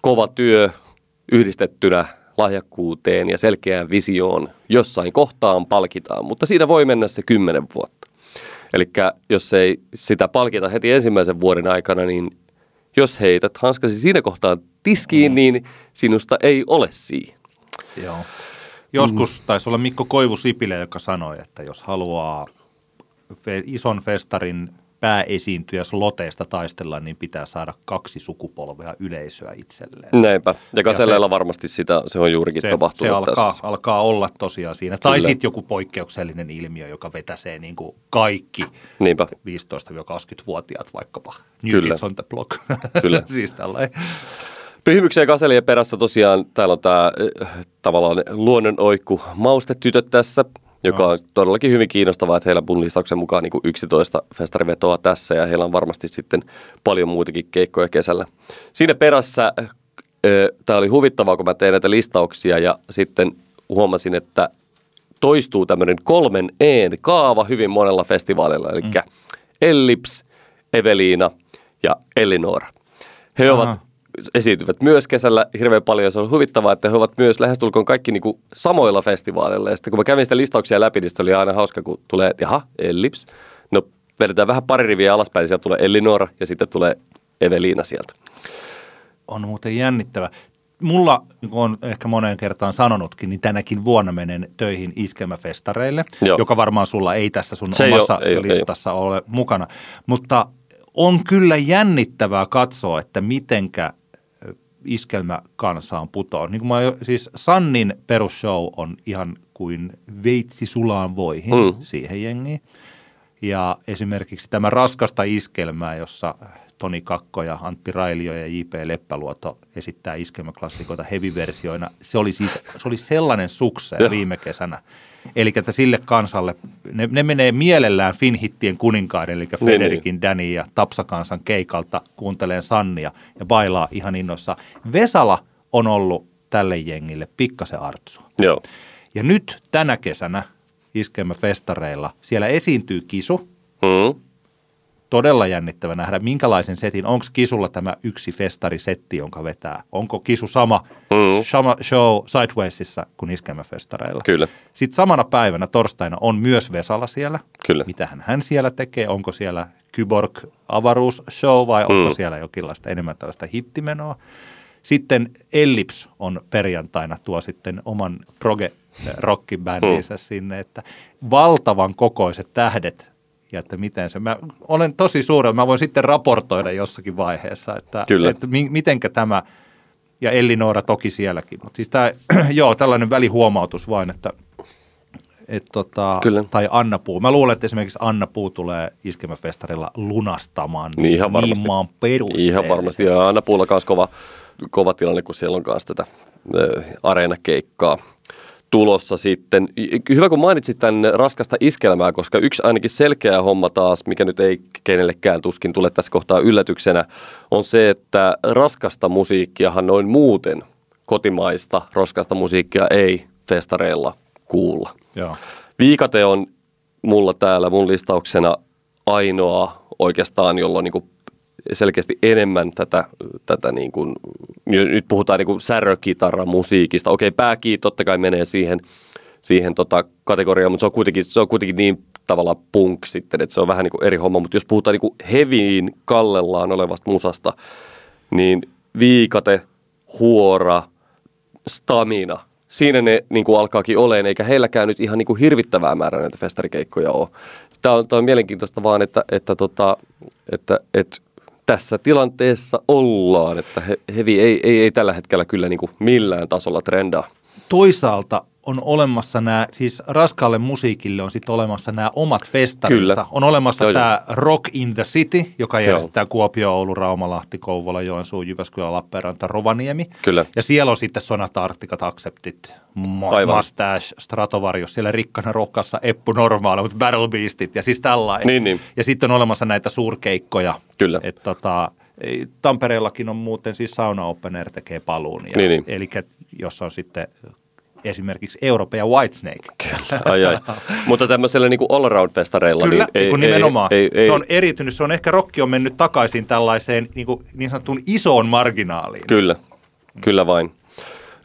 kova työ yhdistettynä lahjakkuuteen ja selkeään visioon jossain kohtaan palkitaan, mutta siinä voi mennä se kymmenen vuotta. Eli jos ei sitä palkita heti ensimmäisen vuoden aikana, niin jos heität hanskasi siinä kohtaa tiskiin, mm. niin sinusta ei ole siihen. Joo. Joskus mm. taisi olla Mikko Koivu Sipilä, joka sanoi, että jos haluaa ison festarin pääesiintyjä sloteista taistella, niin pitää saada kaksi sukupolvea yleisöä itselleen. Näinpä. Ja Kaseleilla se, varmasti sitä, se on juurikin se, tapahtunut se alkaa, tässä. alkaa olla tosiaan siinä. Kyllä. Tai sitten joku poikkeuksellinen ilmiö, joka vetäsee niin kuin kaikki Niinpä. 15-20-vuotiaat vaikkapa. New Kyllä. Kids on the block. Kyllä. <laughs> siis tällainen. Pyhimyksen ja kaselien perässä tosiaan täällä on tämä äh, tavallaan luonnonoikku maustetytöt tässä – joka on todellakin hyvin kiinnostavaa, että heillä mun listauksen mukaan niin 11 festarivetoa tässä ja heillä on varmasti sitten paljon muitakin keikkoja kesällä. Siinä perässä tämä oli huvittavaa, kun mä tein näitä listauksia ja sitten huomasin, että toistuu tämmöinen kolmen een kaava hyvin monella festivaalilla, eli mm. Ellips, Eveliina ja Elinora. He Aha. ovat esiintyvät myös kesällä hirveän paljon. Se on huvittavaa, että he ovat myös lähestulkoon kaikki niin kuin samoilla festivaaleilla. Ja sitten kun mä kävin sitä listauksia läpi, niin se oli aina hauska, kun tulee, jaha, Ellips. No vedetään vähän pari riviä alaspäin, niin sieltä tulee Elinora ja sitten tulee Eveliina sieltä. On muuten jännittävä. Mulla, niin kuin on ehkä moneen kertaan sanonutkin, niin tänäkin vuonna menen töihin iskelmäfestareille, Joo. joka varmaan sulla ei tässä sun se omassa ei ole, ei listassa ole, ole mukana. Mutta on kyllä jännittävää katsoa, että mitenkä iskelmäkansaan putoaa. Niin kuin mä, siis Sannin perusshow on ihan kuin veitsi sulaan voihin mm. siihen jengiin. Ja esimerkiksi tämä raskasta iskelmää, jossa Toni Kakko ja Antti Railio ja J.P. Leppäluoto esittää iskelmäklassikoita heavy-versioina. Se oli siis se oli sellainen sukse viime kesänä, Eli että sille kansalle, ne, ne menee mielellään Finhittien kuninkaiden, eli niin, Frederikin, niin, Danny ja Tapsakansan keikalta, kuunteleen Sannia ja bailaa ihan innoissa. Vesala on ollut tälle jengille pikkasen artsua. Joo. Ja nyt tänä kesänä iskemme festareilla, siellä esiintyy kisu, mm todella jännittävä nähdä, minkälaisen setin, onko Kisulla tämä yksi festarisetti, jonka vetää? Onko Kisu sama, mm. sama show Sidewaysissa kuin Iskelmäfestareilla? Kyllä. Sitten samana päivänä, torstaina, on myös Vesala siellä. Kyllä. Mitähän hän siellä tekee? Onko siellä Kyborg avaruusshow vai mm. onko siellä jokinlaista enemmän tällaista hittimenoa? Sitten Ellips on perjantaina, tuo sitten oman proge rockibändinsä mm. sinne, että valtavan kokoiset tähdet ja että miten se, mä olen tosi suuri, mä voin sitten raportoida jossakin vaiheessa, että, Kyllä. että mi, mitenkä tämä, ja Elli Noora toki sielläkin, mutta siis tämä, <clears throat> joo, tällainen välihuomautus vain, että et tota, Kyllä. tai Anna Puu. Mä luulen, että esimerkiksi Anna Puu tulee iskemäfestarilla lunastamaan Niin ihan varmasti. niin. Ihan varmasti. Ja Anna Puulla kanssa kova, kova tilanne, kun siellä on kanssa tätä ö, areenakeikkaa tulossa sitten. Hyvä, kun mainitsit tämän raskasta iskelmää, koska yksi ainakin selkeä homma taas, mikä nyt ei kenellekään tuskin tule tässä kohtaa yllätyksenä, on se, että raskasta musiikkiahan noin muuten kotimaista raskasta musiikkia ei festareilla kuulla. Joo. Viikate on mulla täällä mun listauksena ainoa oikeastaan, jolla on niin selkeästi enemmän tätä, tätä niin kuin, nyt puhutaan niin kuin särökitara musiikista. Okei, pääkii totta kai menee siihen, siihen tota kategoriaan, mutta se on, kuitenkin, se on kuitenkin niin tavallaan punk sitten, että se on vähän niin kuin eri homma. Mutta jos puhutaan niin kuin heviin kallellaan olevasta musasta, niin viikate, huora, stamina. Siinä ne niin kuin alkaakin oleen, eikä heilläkään nyt ihan niin kuin hirvittävää määrää näitä festarikeikkoja ole. Tämä on, tämä on mielenkiintoista vaan, että, että, tota, että, että tässä tilanteessa ollaan, että he, hevi ei, ei, ei tällä hetkellä kyllä niin kuin millään tasolla trendaa. Toisaalta on olemassa nämä, siis raskaalle musiikille on sitten olemassa nämä omat festarinsa. Kyllä. On olemassa Joo, joo. tämä Rock in the City, joka Joo. järjestetään Kuopio, Oulu, Raumalahti, Kouvola, Joensuu, Jyväskylä, Lappeenranta, Rovaniemi. Kyllä. Ja siellä on sitten Sonata Arcticat Acceptit. Mustache, Stratovarius, siellä rikkana rokkassa Eppu Normaali, mutta Battle Beastit ja siis tällainen. Niin, niin. Ja sitten on olemassa näitä suurkeikkoja. Kyllä. Et tota, Tampereellakin on muuten siis Sauna Open Air tekee paluun. Ja, Niin, niin. Eli jossa on sitten esimerkiksi Europe ja Whitesnake. Ai, ai. Mutta tämmöisellä niin kuin all-around-festareilla, Kyllä, niin ei, ei, nimenomaan. ei, ei, se on eritynyt, se on ehkä rokki on mennyt takaisin tällaiseen niin, kuin, niin sanottuun isoon marginaaliin. Kyllä, kyllä vain.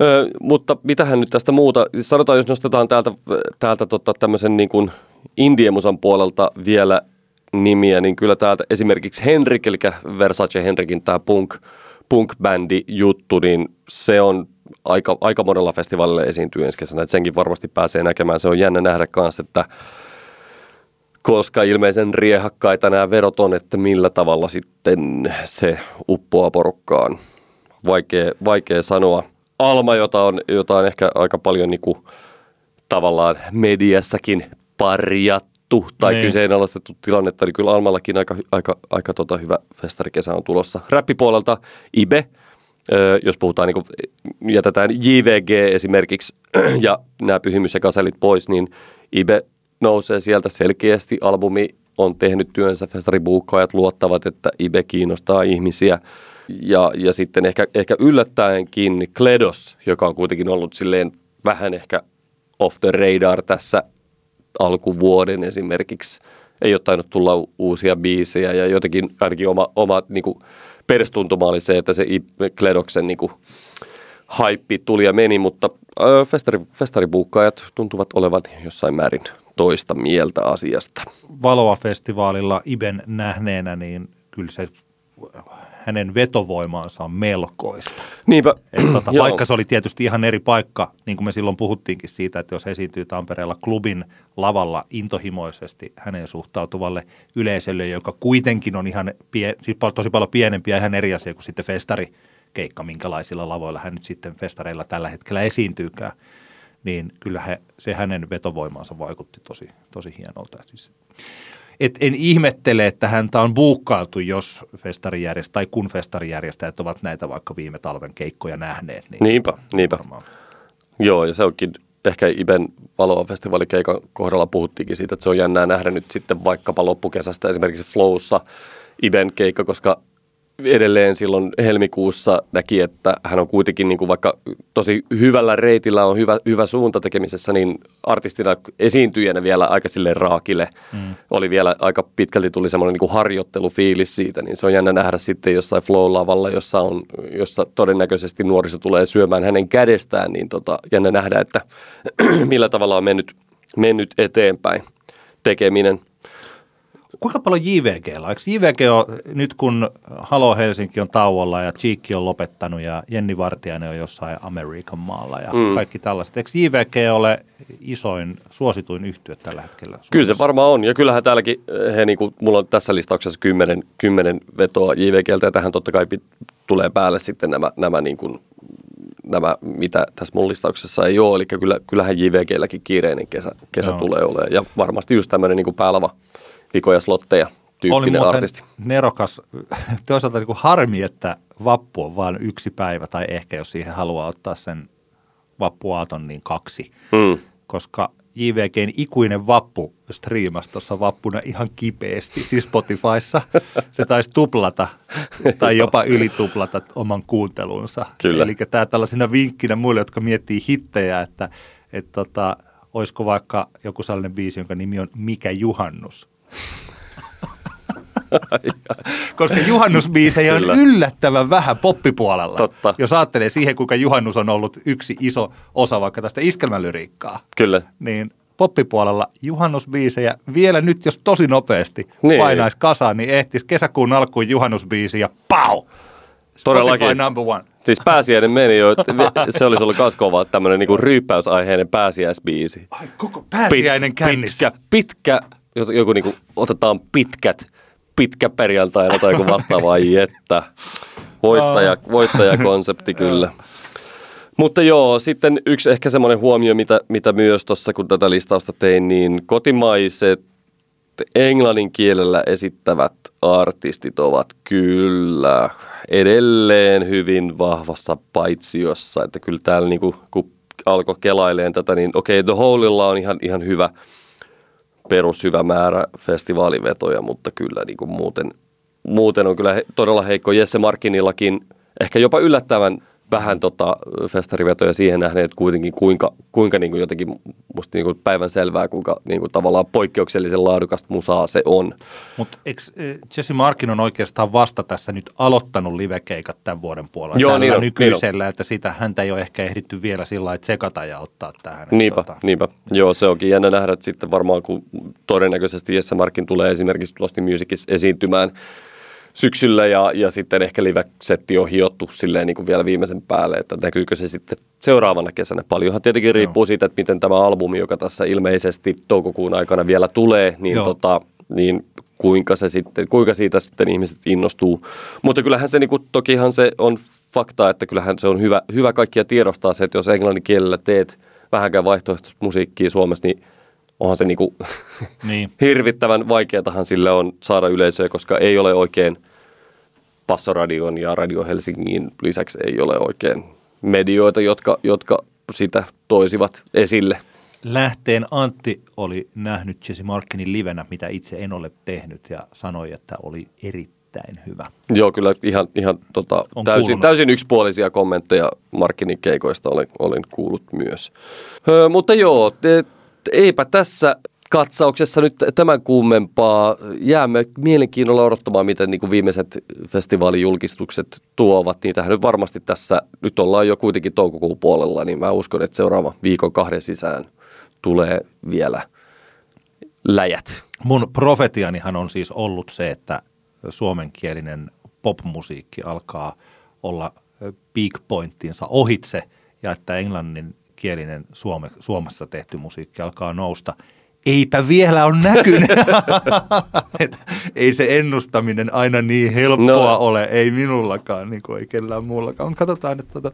Ö, mutta mitähän nyt tästä muuta, sanotaan jos nostetaan täältä, täältä tota, tämmöisen niin kuin indiemusan puolelta vielä nimiä, niin kyllä täältä esimerkiksi Henrik, eli Versace Henrikin tämä punk, punk-bändi juttu, niin se on aika, aika monella festivaalilla esiintyy ensi kesänä, että senkin varmasti pääsee näkemään. Se on jännä nähdä kanssa, että koska ilmeisen riehakkaita nämä verot on, että millä tavalla sitten se uppoaa porukkaan. Vaikea, vaikea sanoa. Alma, jota on, jota on ehkä aika paljon niin kuin, tavallaan mediassakin parjattu tai Niin. kyseenalaistettu tilannetta, niin kyllä Almallakin aika, aika, aika tota hyvä festarikesä on tulossa. Räppipuolelta Ibe, jos puhutaan, niin kuin, jätetään JVG esimerkiksi <clears throat> ja nämä pyhimys ja kaselit pois, niin Ibe nousee sieltä selkeästi. Albumi on tehnyt työnsä, festaribuukkaajat luottavat, että Ibe kiinnostaa ihmisiä. Ja, ja sitten ehkä, ehkä yllättäenkin Kledos, joka on kuitenkin ollut silleen vähän ehkä off the radar tässä alkuvuoden esimerkiksi. Ei ole tainnut tulla uusia biisejä ja jotenkin ainakin oma, oma niin kuin perstuntuma oli se, että se Kledoksen niin haippi tuli ja meni, mutta ö, festari, festaribuukkaajat tuntuvat olevan jossain määrin toista mieltä asiasta. Valoa-festivaalilla Iben nähneenä, niin kyllä se hänen vetovoimaansa on melkoista. Niinpä, Et tota, vaikka se oli tietysti ihan eri paikka, niin kuin me silloin puhuttiinkin siitä, että jos esiintyy Tampereella klubin lavalla intohimoisesti häneen suhtautuvalle yleisölle, joka kuitenkin on ihan pie, siis tosi paljon pienempi ja ihan eri asia kuin sitten festarikeikka, minkälaisilla lavoilla hän nyt sitten festareilla tällä hetkellä esiintyykään, niin kyllä he, se hänen vetovoimaansa vaikutti tosi, tosi hienolta. Siis, et en ihmettele, että häntä on buukkailtu, jos festarijärjestäjät tai kun festarijärjestäjät ovat näitä vaikka viime talven keikkoja nähneet. Niin Niinpä, niinpä. varmaan. Joo, ja se onkin ehkä Iben Valoa festivaalikeikan kohdalla puhuttiinkin siitä, että se on jännää nähdä nyt sitten vaikkapa loppukesästä esimerkiksi Flowssa Iben keikka, koska edelleen silloin helmikuussa näki, että hän on kuitenkin niin kuin vaikka tosi hyvällä reitillä on hyvä, hyvä suunta tekemisessä, niin artistina esiintyjänä vielä aika sille raakille. Mm. Oli vielä aika pitkälti tuli semmoinen niin kuin harjoittelufiilis siitä, niin se on jännä nähdä sitten jossain flow-lavalla, jossa, on, jossa todennäköisesti nuoriso tulee syömään hänen kädestään, niin tota, jännä nähdä, että <clears throat> millä tavalla on mennyt, mennyt eteenpäin tekeminen. Kuinka paljon JVG on? Eikö JVG on nyt kun Halo Helsinki on tauolla ja Cheekki on lopettanut ja Jenni Vartiainen on jossain Amerikan maalla ja mm. kaikki tällaiset. Eikö JVG ole isoin, suosituin yhtiö tällä hetkellä? Suomessa? Kyllä se varmaan on. Ja kyllähän täälläkin he, niin kuin, mulla on tässä listauksessa kymmenen, kymmenen vetoa JVGltä ja tähän totta kai pit, tulee päälle sitten nämä, nämä niin kuin, nämä, mitä tässä mun listauksessa ei ole. Eli kyllä, kyllähän JVGlläkin kiireinen kesä, kesä tulee olemaan. Ja varmasti just tämmöinen niin kuin päälava vikoja slotteja tyyppinen Oli artisti. nerokas, <laughs> toisaalta niin kuin harmi, että vappu on vain yksi päivä, tai ehkä jos siihen haluaa ottaa sen vappuaaton, niin kaksi. Mm. Koska JVGn ikuinen vappu striimasi tuossa vappuna ihan kipeästi, siis Spotifyssa. Se taisi tuplata tai jopa ylituplata oman kuuntelunsa. Kyllä. Eli tämä tällaisena vinkkinä muille, jotka miettii hittejä, että, että tota, olisiko vaikka joku sellainen biisi, jonka nimi on Mikä juhannus? Koska juhannusbiisejä on Kyllä. yllättävän vähän poppipuolella. Totta. Jos ajattelee siihen, kuinka juhannus on ollut yksi iso osa vaikka tästä iskelmälyriikkaa, Kyllä. niin poppipuolella juhannusbiisejä vielä nyt, jos tosi nopeasti Niin. painaisi kasaan, niin ehtisi kesäkuun alkuun juhannusbiisi ja pau! Todellakin. Spotify number one. Siis pääsiäinen meni jo, se olisi ollut myös kova tämmöinen niin ryyppäysaiheinen pääsiäisbiisi. Ai, koko pääsiäinen kännissä. Pitkä, pitkä, joku, niin kuin, otetaan pitkät, pitkä perjantaina tai joku <laughs> vastaava, ai että. Voittaja, voittajakonsepti <laughs> kyllä. Mutta joo, sitten yksi ehkä semmoinen huomio, mitä, mitä myös tuossa kun tätä listausta tein, niin kotimaiset englannin kielellä esittävät artistit ovat kyllä edelleen hyvin vahvassa paitsiossa, että kyllä täällä niinku, kun alkoi kelaileen tätä, niin okei, The Holeilla on ihan, ihan hyvä, perushyvä määrä festivaalivetoja, mutta kyllä niinku muuten, muuten on kyllä he, todella heikko. Jesse Markinillakin ehkä jopa yllättävän vähän tota festarivetoja siihen nähden, että kuitenkin kuinka, kuinka niin kuin jotenkin musta niin kuin päivän selvää, kuinka niin kuin tavallaan poikkeuksellisen laadukasta musaa se on. Mutta eh, Jesse Markin on oikeastaan vasta tässä nyt aloittanut livekeikat tämän vuoden puolella Joo, tällä niin on, nykyisellä, että sitä häntä ei ole ehkä ehditty vielä sillä lailla, että sekata ja ottaa tähän. Niinpä, Tota, niinpä. Joo, se onkin jännä nähdä, että sitten varmaan kun todennäköisesti Jesse Markin tulee esimerkiksi Lost Musicissa esiintymään syksyllä ja, ja sitten ehkä live-setti on hiottu silleen niin kuin vielä viimeisen päälle, että näkyykö se sitten seuraavana kesänä. Paljonhan tietenkin riippuu siitä, että miten tämä albumi, joka tässä ilmeisesti toukokuun aikana vielä tulee, niin, Joo. tota, niin kuinka, se sitten, kuinka siitä sitten ihmiset innostuu. Mutta kyllähän se, niin kuin, tokihan se on fakta, että kyllähän se on hyvä, hyvä kaikkia tiedostaa se, että jos englannin kielellä teet vähänkään vaihtoehtoista musiikkia Suomessa, niin onhan se niinku <laughs> Niin. hirvittävän vaikeatahan sille on saada yleisöä, koska ei ole oikein Passoradion ja Radio Helsingin lisäksi ei ole oikein medioita, jotka, jotka sitä toisivat esille. Lähteen Antti oli nähnyt Jesse Markinin livenä, mitä itse en ole tehnyt, ja sanoi, että oli erittäin hyvä. Joo, kyllä ihan, ihan tota, On täysin, kuulunut. täysin yksipuolisia kommentteja Markkinin keikoista olen, olen kuullut myös. Ö, mutta joo, te, eipä tässä katsauksessa nyt tämän kummempaa. Jäämme mielenkiinnolla odottamaan, miten niin kuin viimeiset festivaalijulkistukset tuovat. Niitähän nyt varmasti tässä, nyt ollaan jo kuitenkin toukokuun puolella, niin mä uskon, että seuraava viikon kahden sisään tulee vielä läjät. Mun profetianihan on siis ollut se, että suomenkielinen popmusiikki alkaa olla peak pointtinsa ohitse ja että englanninkielinen Suome, Suomessa tehty musiikki alkaa nousta. Eipä vielä on näkynyt. <laughs> Et ei se ennustaminen aina niin helppoa No. no. ole, ei minullakaan, niin kuin ei kellään muullakaan. Mutta katsotaan, että tota,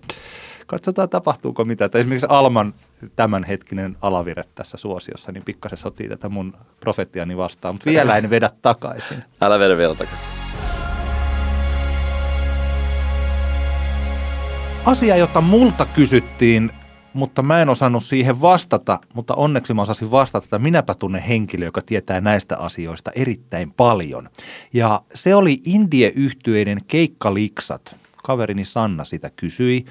katsotaan tapahtuuko mitä. Että esimerkiksi Alman tämänhetkinen alavire tässä suosiossa, niin pikkasen sotii tätä mun profetiani vastaan, mutta vielä en vedä takaisin. <laughs> Älä vedä vielä takaisin. Asia, jota multa kysyttiin, mutta mä en osannut siihen vastata, mutta onneksi mä osasin vastata, että minäpä tunnen henkilö, joka tietää näistä asioista erittäin paljon. Ja se oli Indie-yhtyeiden keikkaliksat. Kaverini Sanna sitä kysyi.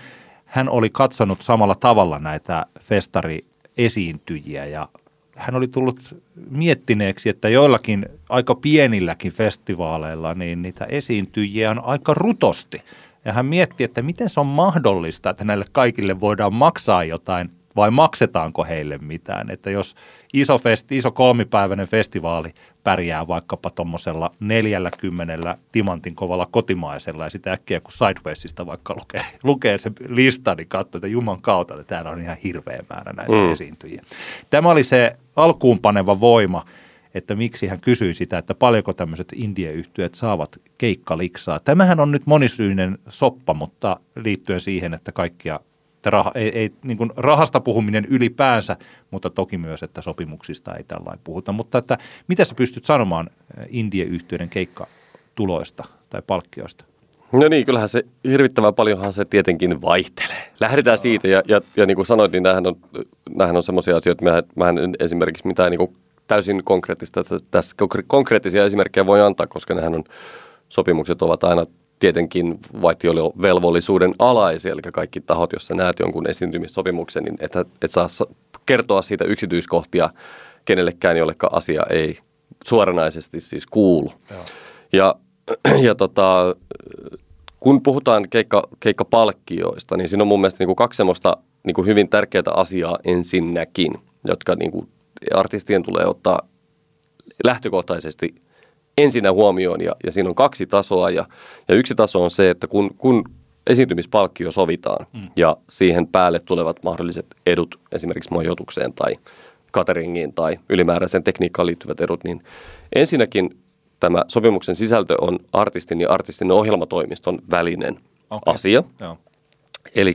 Hän oli katsonut samalla tavalla näitä festari-esiintyjiä ja hän oli tullut miettineeksi, että joillakin aika pienilläkin festivaaleilla niin niitä esiintyjiä on aika rutosti. Ja hän mietti, että miten se on mahdollista, että näille kaikille voidaan maksaa jotain vai maksetaanko heille mitään. Että jos iso, festi, iso kolmipäiväinen festivaali pärjää vaikkapa tuommoisella 40 timantin kovalla kotimaisella ja sitä äkkiä kun Sidewaysista vaikka lukee, lukee se lista, niin katsoo, että juman kautta, että täällä on ihan hirveä määrä näitä mm. esiintyjiä. Tämä oli se alkuunpaneva voima, että miksi hän kysyi sitä, että paljonko tämmöiset indieyhtiöt saavat keikkaliksaa. Tämähän on nyt monisyinen soppa, mutta liittyen siihen, että kaikkia että raha, ei, ei, niin kuin rahasta puhuminen ylipäänsä, mutta toki myös, että sopimuksista ei tällainen puhuta. Mutta että mitä sä pystyt sanomaan eh, indieyhtiöiden keikkatuloista tai palkkioista? No niin, kyllähän se hirvittävän paljonhan se tietenkin vaihtelee. Lähdetään siitä ja, ja, ja niin kuin sanoit, niin nämähän on, on semmoisia asioita, mä, mä en esimerkiksi mitään niin kuin täysin konkreettista, tässä konkreettisia esimerkkejä voi antaa, koska nehän on, sopimukset ovat aina tietenkin velvollisuuden alaisia, eli kaikki tahot, jos sä näet jonkun esiintymissopimuksen, niin et, et saa kertoa siitä yksityiskohtia kenellekään, jolleka asia ei suoranaisesti siis kuulu. Joo. Ja, <clears throat> ja tota, kun puhutaan keikka, keikkapalkkioista, niin siinä on mun mielestä niin kuin kaksi semmoista niin kuin hyvin tärkeää asiaa ensinnäkin, jotka niin kuin artistien tulee ottaa lähtökohtaisesti – ensinnä huomioon ja, ja siinä on kaksi tasoa ja, ja yksi taso on se, että kun, kun esiintymispalkkio sovitaan mm. ja siihen päälle tulevat mahdolliset edut esimerkiksi majoitukseen tai cateringiin tai ylimääräiseen tekniikkaan liittyvät edut, niin ensinnäkin tämä sopimuksen sisältö on artistin ja artistin ohjelmatoimiston välinen okay. asia. Eli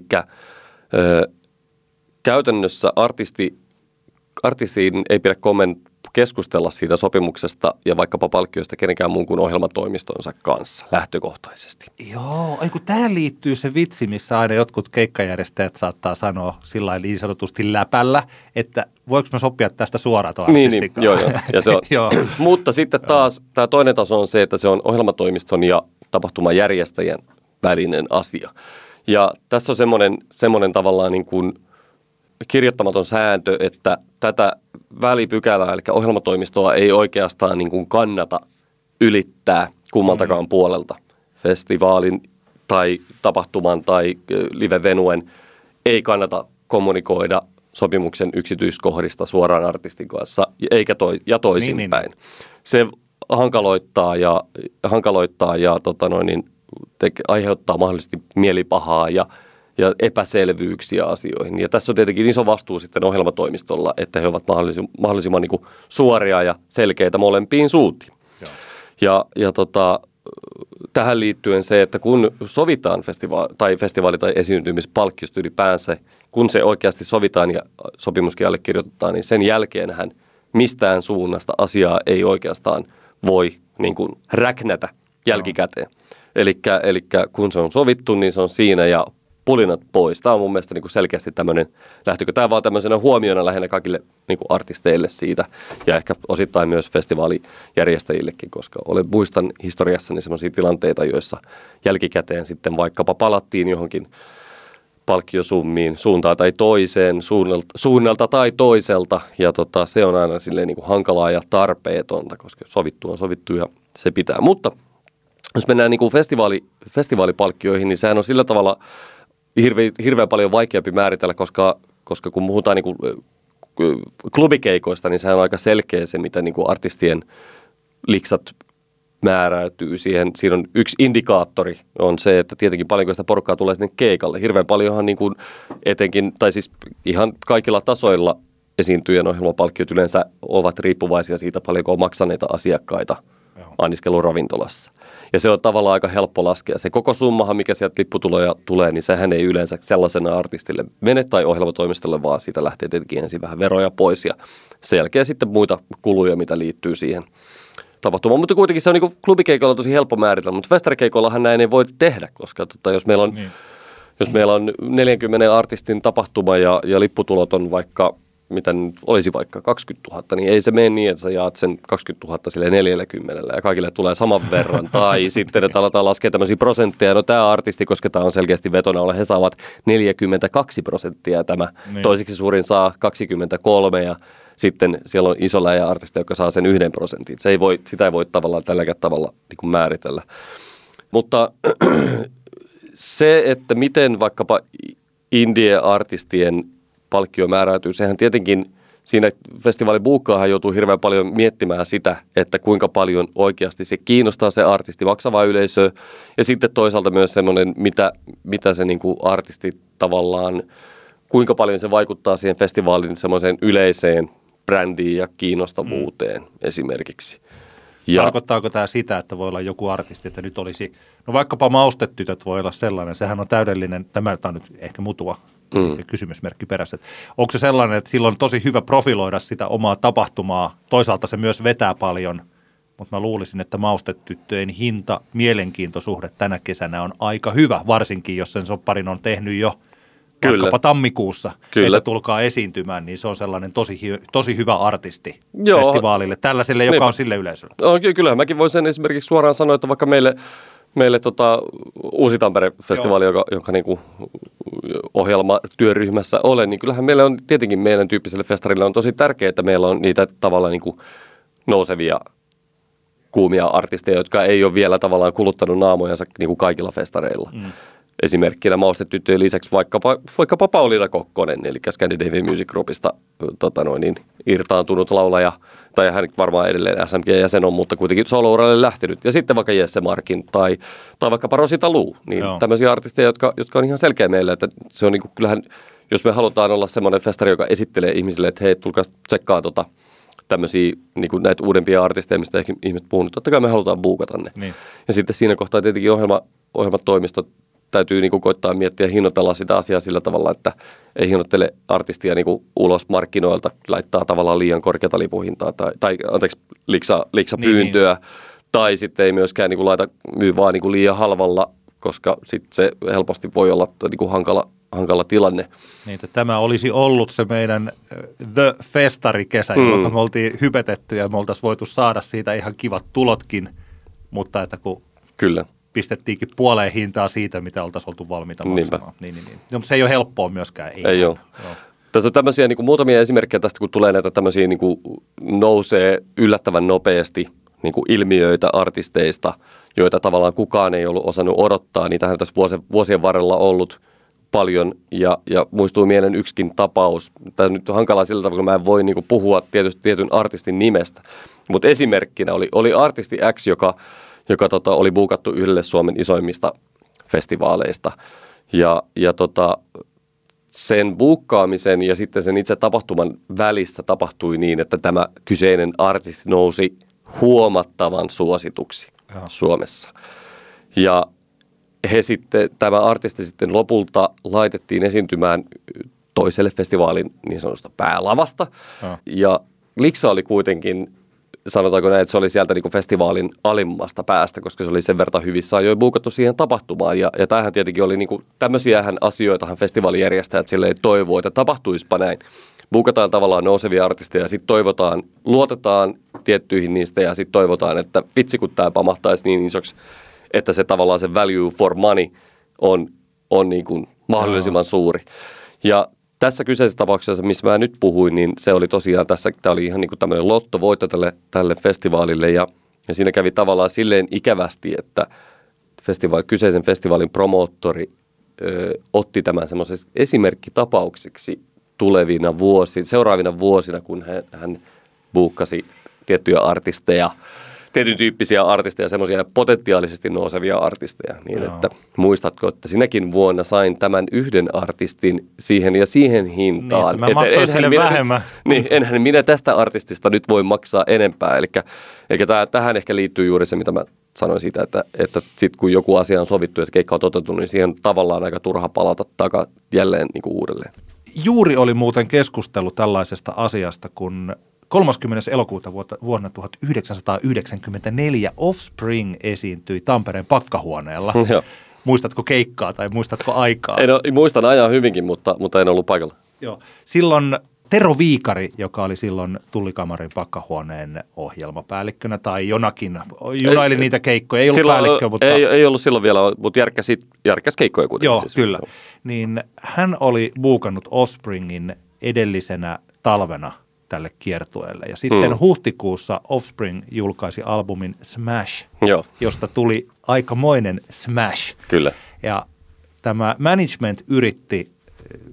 käytännössä artisti, artistiin ei pidä komment, keskustella siitä sopimuksesta ja vaikkapa palkkioista kenenkään muun kuin ohjelmatoimistonsa kanssa lähtökohtaisesti. Joo, ei kun tähän liittyy se vitsi, missä aina jotkut keikkajärjestäjät saattaa sanoa sillä niin sanotusti läpällä, että voiko mä sopia tästä suoraan tuon niin, niin, joo, joo. Ja se on. <laughs> joo. Mutta sitten taas tämä toinen taso on se, että se on ohjelmatoimiston ja tapahtumajärjestäjän välinen asia. Ja tässä on semmoinen, semmoinen tavallaan niin kuin kirjoittamaton sääntö, että tätä välipykälää, eli ohjelmatoimistoa ei oikeastaan niin kuin kannata ylittää kummaltakaan mm. puolelta. Festivaalin tai tapahtuman tai live-venuen ei kannata kommunikoida sopimuksen yksityiskohdista suoraan artistin kanssa, eikä toi, ja toisinpäin. Niin, niin. niin. Se hankaloittaa ja, hankaloittaa ja tota noin, niin, te, aiheuttaa mahdollisesti mielipahaa ja – ja epäselvyyksiä asioihin. Ja tässä on tietenkin iso vastuu sitten ohjelmatoimistolla, että he ovat mahdollisimman, mahdollisimman niin suoria ja selkeitä molempiin suuntiin. Ja, ja, ja tota, tähän liittyen se, että kun sovitaan festivaali tai, festivaali- tai esiintymispalkkiosta ylipäänsä, kun se oikeasti sovitaan ja sopimuskin allekirjoitetaan, niin sen jälkeenhän mistään suunnasta asiaa ei oikeastaan voi niin kuin räknätä jälkikäteen. Eli kun se on sovittu, niin se on siinä ja pulinat pois. Tämä on mun mielestä niin selkeästi tämmöinen, lähtikö tämä vaan tämmöisenä huomiona lähinnä kaikille niin artisteille siitä ja ehkä osittain myös festivaalijärjestäjillekin, koska olen, muistan historiassani sellaisia tilanteita, joissa jälkikäteen sitten vaikkapa palattiin johonkin palkkiosummiin suuntaan tai toiseen, suunnalta, suunnalta tai toiselta. Ja tota, se on aina silleen niin hankalaa ja tarpeetonta, koska sovittu on sovittu ja se pitää. Mutta jos mennään niin kuin festivaali, festivaalipalkkioihin, niin sehän on sillä tavalla hirve, hirveän paljon vaikeampi määritellä, koska, koska kun puhutaan niin kuin klubikeikoista, niin sehän on aika selkeä se, mitä niin kuin artistien liksat määräytyy siihen. Siinä on yksi indikaattori on se, että tietenkin paljonko sitä porukkaa tulee sinne keikalle. Hirveän paljonhan niin kuin etenkin, tai siis ihan kaikilla tasoilla esiintyjen ohjelmapalkkiot yleensä ovat riippuvaisia siitä, paljonko on maksaneita asiakkaita anniskeluravintolassa. Ja se on tavallaan aika helppo laskea. Se koko summahan, mikä sieltä lipputuloja tulee, niin sehän ei yleensä sellaisena artistille mene tai ohjelmatoimistolle, vaan siitä lähtee tietenkin ensin vähän veroja pois ja sen jälkeen sitten muita kuluja, mitä liittyy siihen tapahtumaan. Mutta kuitenkin se on niin klubikeikolla tosi helppo määritellä, mutta festarikeikollahan näin ei voi tehdä, koska tota, jos meillä on niin. Jos meillä on 40 artistin tapahtuma ja, ja lipputulot on vaikka mitä nyt olisi vaikka 20 000, niin ei se mene niin, että sä jaat sen 20 000 sille 40 ja kaikille tulee saman verran. <laughs> tai sitten, että aletaan laskea tämmöisiä prosentteja. No tämä artisti, koska tämä on selkeästi vetona ole, he saavat 42 prosenttia tämä. Niin. Toiseksi suurin saa 23 ja sitten siellä on iso läjä artisti, joka saa sen yhden prosentin. Se ei voi, sitä ei voi tavallaan tälläkään tavalla niin kuin määritellä. Mutta <clears throat> se, että miten vaikkapa indie-artistien palkkio määräytyy. Sehän tietenkin siinä festivaalin buukkaahan joutuu hirveän paljon miettimään sitä, että kuinka paljon oikeasti se kiinnostaa se artisti maksavaa yleisöä. Ja sitten toisaalta myös semmoinen, mitä, mitä se niin kuin artisti tavallaan, kuinka paljon se vaikuttaa siihen festivaalin semmoiseen yleiseen brändiin ja kiinnostavuuteen mm. esimerkiksi. Ja, Tarkoittaako tämä sitä, että voi olla joku artisti, että nyt olisi, no vaikkapa maustetytöt voi olla sellainen, sehän on täydellinen, tämä on nyt ehkä mutua mm. kysymysmerkki perässä. Onko se sellainen, että silloin on tosi hyvä profiloida sitä omaa tapahtumaa, toisaalta se myös vetää paljon, mutta mä luulisin, että maustetyttöjen hinta, mielenkiintosuhde tänä kesänä on aika hyvä, varsinkin jos sen sopparin on tehnyt jo Kyllä. vaikkapa tammikuussa, Kyllä. että tulkaa esiintymään, niin se on sellainen tosi, tosi hyvä artisti Joo. festivaalille, tällaiselle, joka Niinpä. on sille yleisölle. No, kyllä, mäkin voin sen esimerkiksi suoraan sanoa, että vaikka meille, meille tota, Uusi Tampere-festivaali, joka, joka niinku ohjelmatyöryhmässä olen, niin kyllähän meillä on tietenkin meidän tyyppiselle festarille on tosi tärkeää, että meillä on niitä tavallaan niinku nousevia kuumia artisteja, jotka ei ole vielä tavallaan kuluttanut naamojansa niin kuin kaikilla festareilla. Mm esimerkkinä maustetyttöjen lisäksi vaikkapa, vaikkapa Pauliina Kokkonen, eli Scandinavian Music Groupista tota noin, niin, irtaantunut laulaja, tai hän varmaan edelleen SMG-jäsen on, mutta kuitenkin solo lähtenyt. Ja sitten vaikka Jesse Markin tai, tai vaikkapa Rosita Lu, niin Joo. tämmöisiä artisteja, jotka, jotka on ihan selkeä meille, että se on niin kuin, kyllähän, jos me halutaan olla semmoinen festari, joka esittelee ihmisille, että hei, tulkaa tsekkaa tota, tämmöisiä niin kuin näitä uudempia artisteja, mistä ehkä ihmiset puhunut. Totta kai me halutaan buukata ne. Niin. Ja sitten siinä kohtaa tietenkin ohjelma, ohjelmatoimistot täytyy niin kuin koittaa miettiä hinnoitella sitä asiaa sillä tavalla, että ei hinnoittele artistia niin kuin ulos markkinoilta, laittaa tavallaan liian korkeata lipuhintaa tai, tai anteeksi, liksa, liksa niin, pyyntöä, niin. tai sitten ei myöskään niin kuin laita, myy vaan niin kuin liian halvalla, koska sitten se helposti voi olla niin kuin hankala, hankala tilanne. Niin, että tämä olisi ollut se meidän The Festari-kesä, mm. joka me oltiin hypetetty ja me oltaisiin voitu saada siitä ihan kivat tulotkin, mutta että kun Kyllä pistettiinkin puoleen hintaa siitä, mitä oltaisiin oltu valmiita maksamaan. Niin, niin, niin. No, mutta se ei ole helppoa myöskään. Ei, ei ole. Joo. Tässä on tämmöisiä niin kuin, muutamia esimerkkejä tästä, kun tulee näitä tämmöisiä niin kuin, nousee yllättävän nopeasti niin kuin ilmiöitä artisteista, joita tavallaan kukaan ei ollut osannut odottaa. Niitähän tässä vuosien, vuosien varrella ollut paljon ja, ja muistuu mieleen yksikin tapaus. Tämä nyt on hankalaa sillä tavalla, kun mä en voi niin kuin, puhua tietysti tietyn artistin nimestä. Mutta esimerkkinä oli, oli artisti X, joka joka tota, oli buukattu yhdelle Suomen isoimmista festivaaleista. Ja, ja tota, sen buukkaamisen ja sitten sen itse tapahtuman välissä tapahtui niin, että tämä kyseinen artisti nousi huomattavan suosituksi ja. Suomessa. Ja he sitten, tämä artisti sitten lopulta laitettiin esiintymään toiselle festivaalin niin sanotusta päälavasta. Ja, ja Liksa oli kuitenkin sanotaanko näin, että se oli sieltä niin festivaalin alimmasta päästä, koska se oli sen verran hyvissä ajoin buukattu siihen tapahtumaan. Ja, ja tämähän tietenkin oli niin kuin, tämmöisiähän asioitahan festivaalijärjestäjät silleen toivoo, että tapahtuispa näin. Buukataan tavallaan nousevia artisteja ja sitten toivotaan, luotetaan tiettyihin niistä ja sitten toivotaan, että vitsi kun tämä pamahtaisi niin isoksi, että se tavallaan se value for money on, on niin kuin mahdollisimman suuri. Ja tässä kyseisessä tapauksessa, missä mä nyt puhuin, niin se oli tosiaan tässä, tämä oli ihan niin kuin tämmöinen lottovoitto tälle, tälle festivaalille ja, ja siinä kävi tavallaan silleen ikävästi, että festivaali, kyseisen festivaalin promoottori ö, otti tämän semmoisessa esimerkkitapaukseksi tulevina vuosina, seuraavina vuosina, kun hän, hän buukkasi tiettyjä artisteja – tietyn tyyppisiä artisteja, semmoisia potentiaalisesti nousevia artisteja. Niin Joo. että muistatko, että sinäkin vuonna sain tämän yhden artistin siihen ja siihen hintaan. Niin, että mä maksoin sille vähemmän. Nyt, niin, enhän minä tästä artistista nyt voi maksaa enempää. Eli, eli tähän ehkä liittyy juuri se, mitä mä sanoin siitä, että, että sitten kun joku asia on sovittu ja se keikka on toteutunut, niin siihen on tavallaan aika turha palata taka jälleen niin kuin uudelleen. Juuri oli muuten keskustelu tällaisesta asiasta, kun 30. elokuuta vuonna 1994 Offspring esiintyi Tampereen pakkahuoneella. <laughs> Joo. Muistatko keikkaa tai muistatko aikaa? En, muistan ajan hyvinkin, mutta, mutta en ollut paikalla. Joo. Silloin Tero Viikari, joka oli silloin Tullikamarin pakkahuoneen ohjelmapäällikkönä tai jonakin, junaili ei, niitä keikkoja, ei ollut silloin, päällikkö, mutta... Ei, ei ollut silloin vielä, mutta järkäsi, järkäsi keikkoja kuitenkin. Joo, siis. kyllä. Niin hän oli buukannut Offspringin edellisenä talvena – tälle kiertueelle. Ja sitten mm. huhtikuussa Offspring julkaisi albumin Smash, Joo. josta tuli aikamoinen smash. Kyllä. Ja tämä management yritti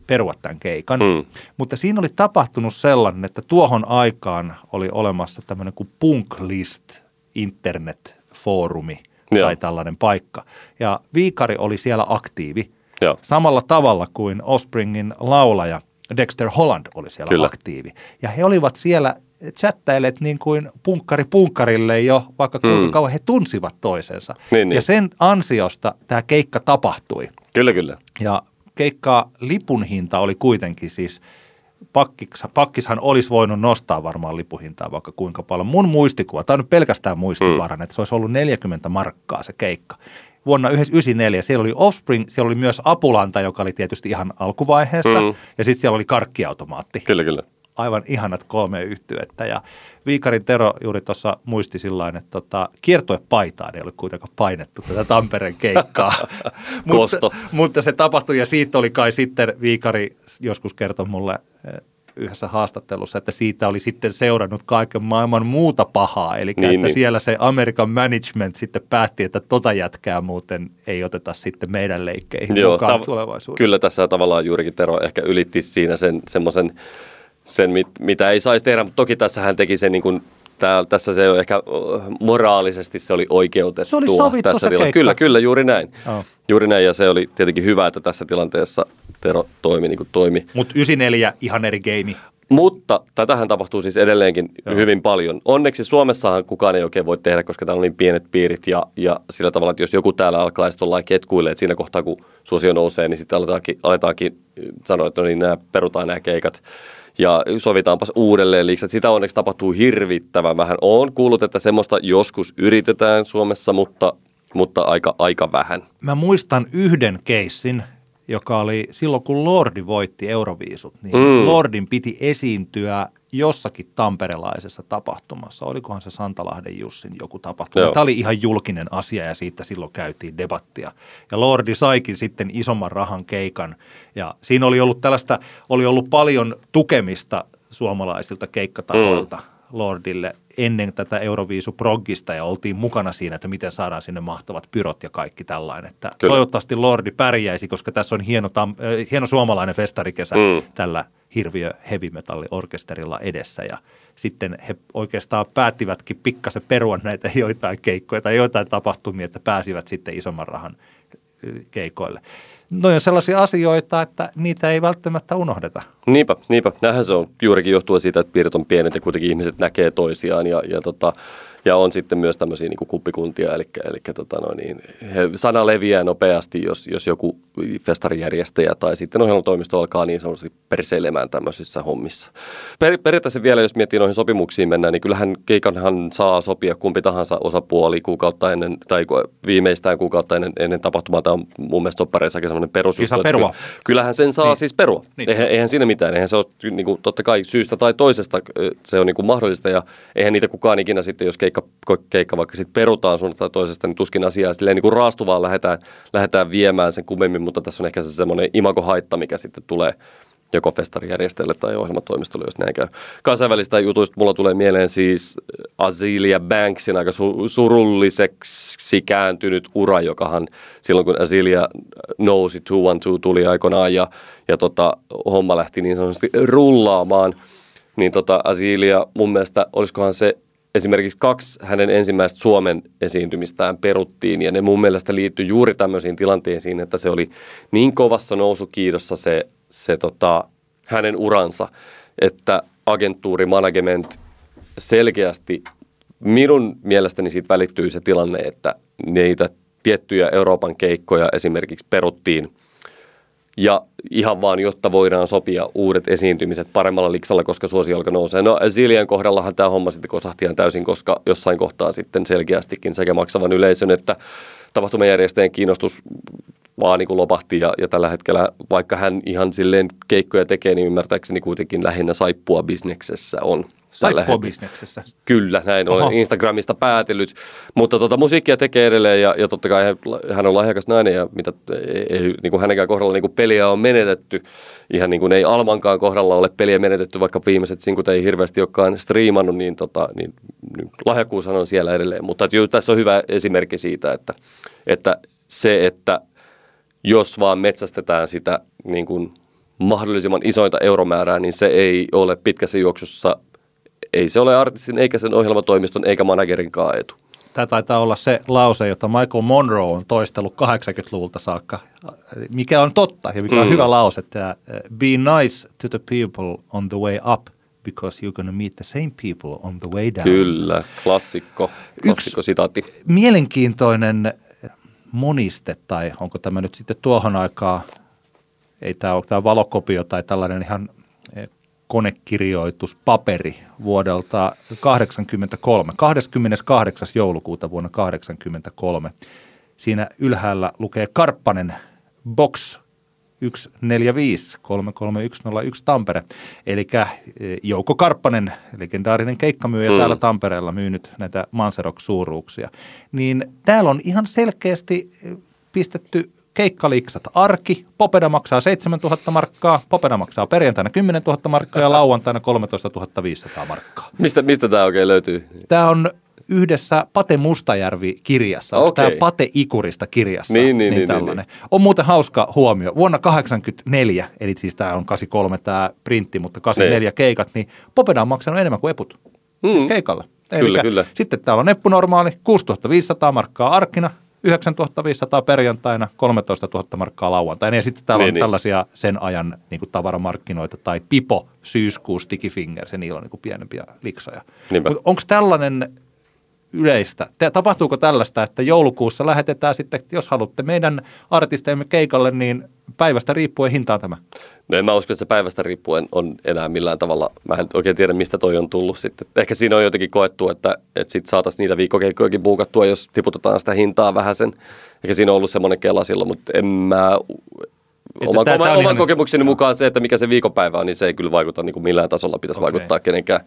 perua tämän keikan. Mm. Mutta siinä oli tapahtunut sellainen, että tuohon aikaan oli olemassa tämmöinen kuin Punklist internet-foorumi Joo. tai tällainen paikka. Ja Viikari oli siellä aktiivi Joo. samalla tavalla kuin Offspringin laulaja Dexter Holland oli siellä Kyllä. aktiivi. Ja he olivat siellä chattailet niin kuin punkkari punkkarille jo, vaikka kuinka Mm. kauan he tunsivat toisensa. Niin, niin. Ja sen ansiosta tämä keikka tapahtui. Kyllä, kyllä. Ja keikkaa lipun hinta oli kuitenkin siis, pakkis, pakkishan olisi voinut nostaa varmaan lipuhintaa vaikka kuinka paljon. Mun muistikuva, tämä on nyt pelkästään muistivarainen, mm. että se olisi ollut 40 markkaa se keikka. Vuonna 1994 siellä oli Offspring, siellä oli myös Apulanta, joka oli tietysti ihan alkuvaiheessa, Mm. ja sitten siellä oli karkkiautomaatti Kyllä, kyllä. aivan ihanat kolme yhtyettä. Ja Viikarin Tero juuri tuossa muisti sillä että tota, kiertuepaitaan ei ollut kuitenkaan painettu tätä Tampereen keikkaa. <laughs> Mutta, mutta se tapahtui ja siitä oli kai sitten Viikari joskus kertoi mulle yhdessä haastattelussa, että siitä oli sitten seurannut kaiken maailman muuta pahaa. Eli Niin, että niin. siellä se Amerikan management sitten päätti, että tota jätkää muuten ei oteta sitten meidän leikkeihin Joo, mukaan tav- tulevaisuudessa. Kyllä tässä tavallaan juurikin Tero ehkä ylitti siinä sen semmoisen, sen, mit, mitä ei saisi tehdä, mutta toki tässä hän teki sen niin kuin, tää, tässä se on ehkä moraalisesti se oli oikeutettua. Se oli sovittu tässä se tila-. Kyllä, kyllä, juuri näin. Joo. Juuri näin ja se oli tietenkin hyvä, että tässä tilanteessa Tero toimi niin kuin toimi. Mutta 94 ihan eri game. Mutta tätähän tapahtuu siis edelleenkin Joo. hyvin paljon. Onneksi Suomessahan kukaan ei oikein voi tehdä, koska täällä on niin pienet piirit ja, ja sillä tavalla, että jos joku täällä alkaa sitten olla ketkuille, että siinä kohtaa kun suosio nousee, niin sitten aletaankin, aletaankin sanoa, että no niin, nämä perutaan nämä keikat ja sovitaanpas uudelleen liiksä. Sitä onneksi tapahtuu hirvittävän vähän. Olen kuullut, että semmoista joskus yritetään Suomessa, mutta, mutta aika, aika vähän. mä muistan yhden keissin, joka oli silloin, kun Lordi voitti Euroviisut, niin mm. Lordin piti esiintyä jossakin tamperelaisessa tapahtumassa. Olikohan se Santalahden Jussin joku tapahtuma. Joo. Tämä oli ihan julkinen asia ja siitä silloin käytiin debattia. Ja Lordi saikin sitten isomman rahan keikan. Ja siinä oli ollut tällaista, oli ollut paljon tukemista suomalaisilta keikkatahoilta. Mm. Lordille ennen tätä Euroviisuproggista ja oltiin mukana siinä, että miten saadaan sinne mahtavat pyrot ja kaikki tällainen. Että Kyllä. toivottavasti Lordi pärjäisi, koska tässä on hieno, tam, äh, hieno suomalainen festarikesä Mm. tällä hirviö heavy metalli orkesterilla edessä ja sitten he oikeastaan päättivätkin pikkasen perua näitä <laughs> joitain keikkoja tai joitain tapahtumia, että pääsivät sitten isomman rahan ö, keikoille. No on sellaisia asioita, että niitä ei välttämättä unohdeta. Niinpä, niinpä. Näinhän se on juurikin johtuen siitä, että piirit on pienet ja kuitenkin ihmiset näkee toisiaan ja, ja, tota, ja on sitten myös tämmöisiä niin kuppikuntia, eli, eli tota no niin, sana leviää nopeasti, jos, jos joku festarijärjestäjä tai sitten ohjelmatoimisto alkaa niin sanotusti perseilemään tämmöisissä hommissa. Per, periaatteessa vielä, jos miettii noihin sopimuksiin mennään, niin kyllähän keikanhan saa sopia kumpi tahansa osapuoli kuukautta ennen, tai viimeistään kuukautta ennen, ennen tapahtumaa. Tämä on mun mielestä toppareissakin semmoinen perus. Siis saa perua. ky- Kyllähän sen saa niin. Siis perua. Niin. Eihän, eihän siinä mitään. Eihän se ole niin kuin, totta kai syystä tai toisesta se on niin kuin mahdollista. Ja eihän niitä kukaan ikinä sitten, jos keikka, ko- keikka vaikka sitten perutaan suunnasta toisesta, niin tuskin asiaa silleen niin kuin raastuvaan lähdetään, lähdetään viemään sen kummemmin. Mutta tässä on ehkä se semmoinen imagohaitta, mikä sitten tulee joko festarijärjestäjälle tai ohjelmatoimistolle, jos näin käy. Kansainvälistä jutuista mulla tulee mieleen siis Azealia Banksin aika su- surulliseksi kääntynyt ura, jokahan silloin kun Azealia nousi, 212 tuli aikoinaan ja, ja tota, homma lähti niin sanotusti rullaamaan, niin tota Azealia mun mielestä, olisikohan se esimerkiksi kaksi hänen ensimmäistä Suomen esiintymistään peruttiin, ja ne mun mielestä liittyi juuri tämmöisiin tilanteisiin, että se oli niin kovassa nousukiidossa se, se tota, hänen uransa, että agentuuri, management selkeästi minun mielestäni siitä välittyy se tilanne, että niitä tiettyjä Euroopan keikkoja esimerkiksi peruttiin ja ihan vaan, jotta voidaan sopia uudet esiintymiset paremmalla liksalla, koska suosio alkoi nousee. No Zilien kohdallahan tämä homma sitten kosahti ihan täysin, koska jossain kohtaa sitten selkeästikin sekä maksavan yleisön että tapahtumajärjestäjän kiinnostus vaan niin kuin lopahti ja, ja tällä hetkellä, vaikka hän ihan silleen keikkoja tekee, niin ymmärtääkseni kuitenkin lähinnä saippua bisneksessä on. Tällä Saippua hetkellä. bisneksessä. Kyllä, näin olen Oho. Instagramista päätellyt. Mutta tota, musiikkia tekee edelleen ja, ja totta kai hän, on lahjakas nainen ja mitä, ei, ei, niin kuin hänenkään kohdalla niin kuin peliä on menetetty. Ihan niin kuin ei Almankaan kohdalla ole peliä menetetty, vaikka viimeiset sinkut ei hirveästi olekaan striimannut, niin, tota, niin, niin lahjakkuushan on siellä edelleen. Mutta että, tässä on hyvä esimerkki siitä, että, että se, että jos vaan metsästetään sitä niin kuin mahdollisimman isointa euromäärää, niin se ei ole pitkässä juoksussa, ei se ole artistin eikä sen ohjelmatoimiston eikä managerinkaan etu. Tämä taitaa olla se lause, jota Michael Monroe on toistellut 80-luvulta saakka, mikä on totta ja mikä on Mm. hyvä lause, että be nice to the people on the way up because you're gonna meet the same people on the way down. Kyllä, klassikko, klassikko sitaatti. Mielenkiintoinen moniste, tai onko tämä nyt sitten tuohon aikaa, ei tämä ole tämä valokopio tai tällainen ihan eh, konekirjoituspaperi vuodelta 83, 28. joulukuuta vuonna 83. Siinä ylhäällä lukee Karppanen Box 145 33101 Tampere. Eli Jouko Karppanen, legendaarinen keikkamyyjä mm. Mm. täällä Tampereella myynyt näitä Manserok-suuruuksia. Niin täällä on ihan selkeästi eh, pistetty keikkaliksat arki. Popeda maksaa 7000 markkaa, Popeda maksaa perjantaina 10 000 markkaa ja lauantaina 13 500 markkaa. Mistä, mistä tämä oikein löytyy? Tämä on yhdessä Pate Mustajärvi-kirjassa. Okei. tämä Pate Ikurista kirjassa? Niin, niin, niin, tällainen. On muuten hauska huomio. Vuonna 84, eli siis tämä on 83 tämä printti, mutta 84 Niin. keikat, niin Popeda on maksanut enemmän kuin eput. Mm. Siis Mm. keikalla. Kyllä, kyllä. Sitten täällä on eppu normaali, 6500 markkaa arkina, 9500 perjantaina, 13 000 markkaa lauantaina. Ja sitten täällä Niin, on niin. tällaisia sen ajan niin kuin tavaramarkkinoita tai Pipo, Syyskuu, Sticky Fingers ja niillä on niin kuin pienempiä liksoja. Onko tällainen yleistä? Tapahtuuko tällaista, että joulukuussa lähetetään sitten, jos haluatte meidän artisteemme keikalle, niin päivästä riippuen hintaa tämä? No en mä usko, että se päivästä riippuen on enää millään tavalla. Mä en oikein tiedä, mistä toi on tullut sitten. Ehkä siinä on jotenkin koettu, että, että sit saataisiin niitä viikkokeikkojakin buukattua, jos tiputetaan sitä hintaa vähän sen. Ehkä siinä on ollut semmoinen kela silloin, mutta en mä... Oman, tää- tää oman, on oman ihan- kokemukseni mukaan se, että mikä se viikonpäivä on, niin se ei kyllä vaikuta niin kuin millään tasolla. Pitäisi okay. vaikuttaa kenenkään,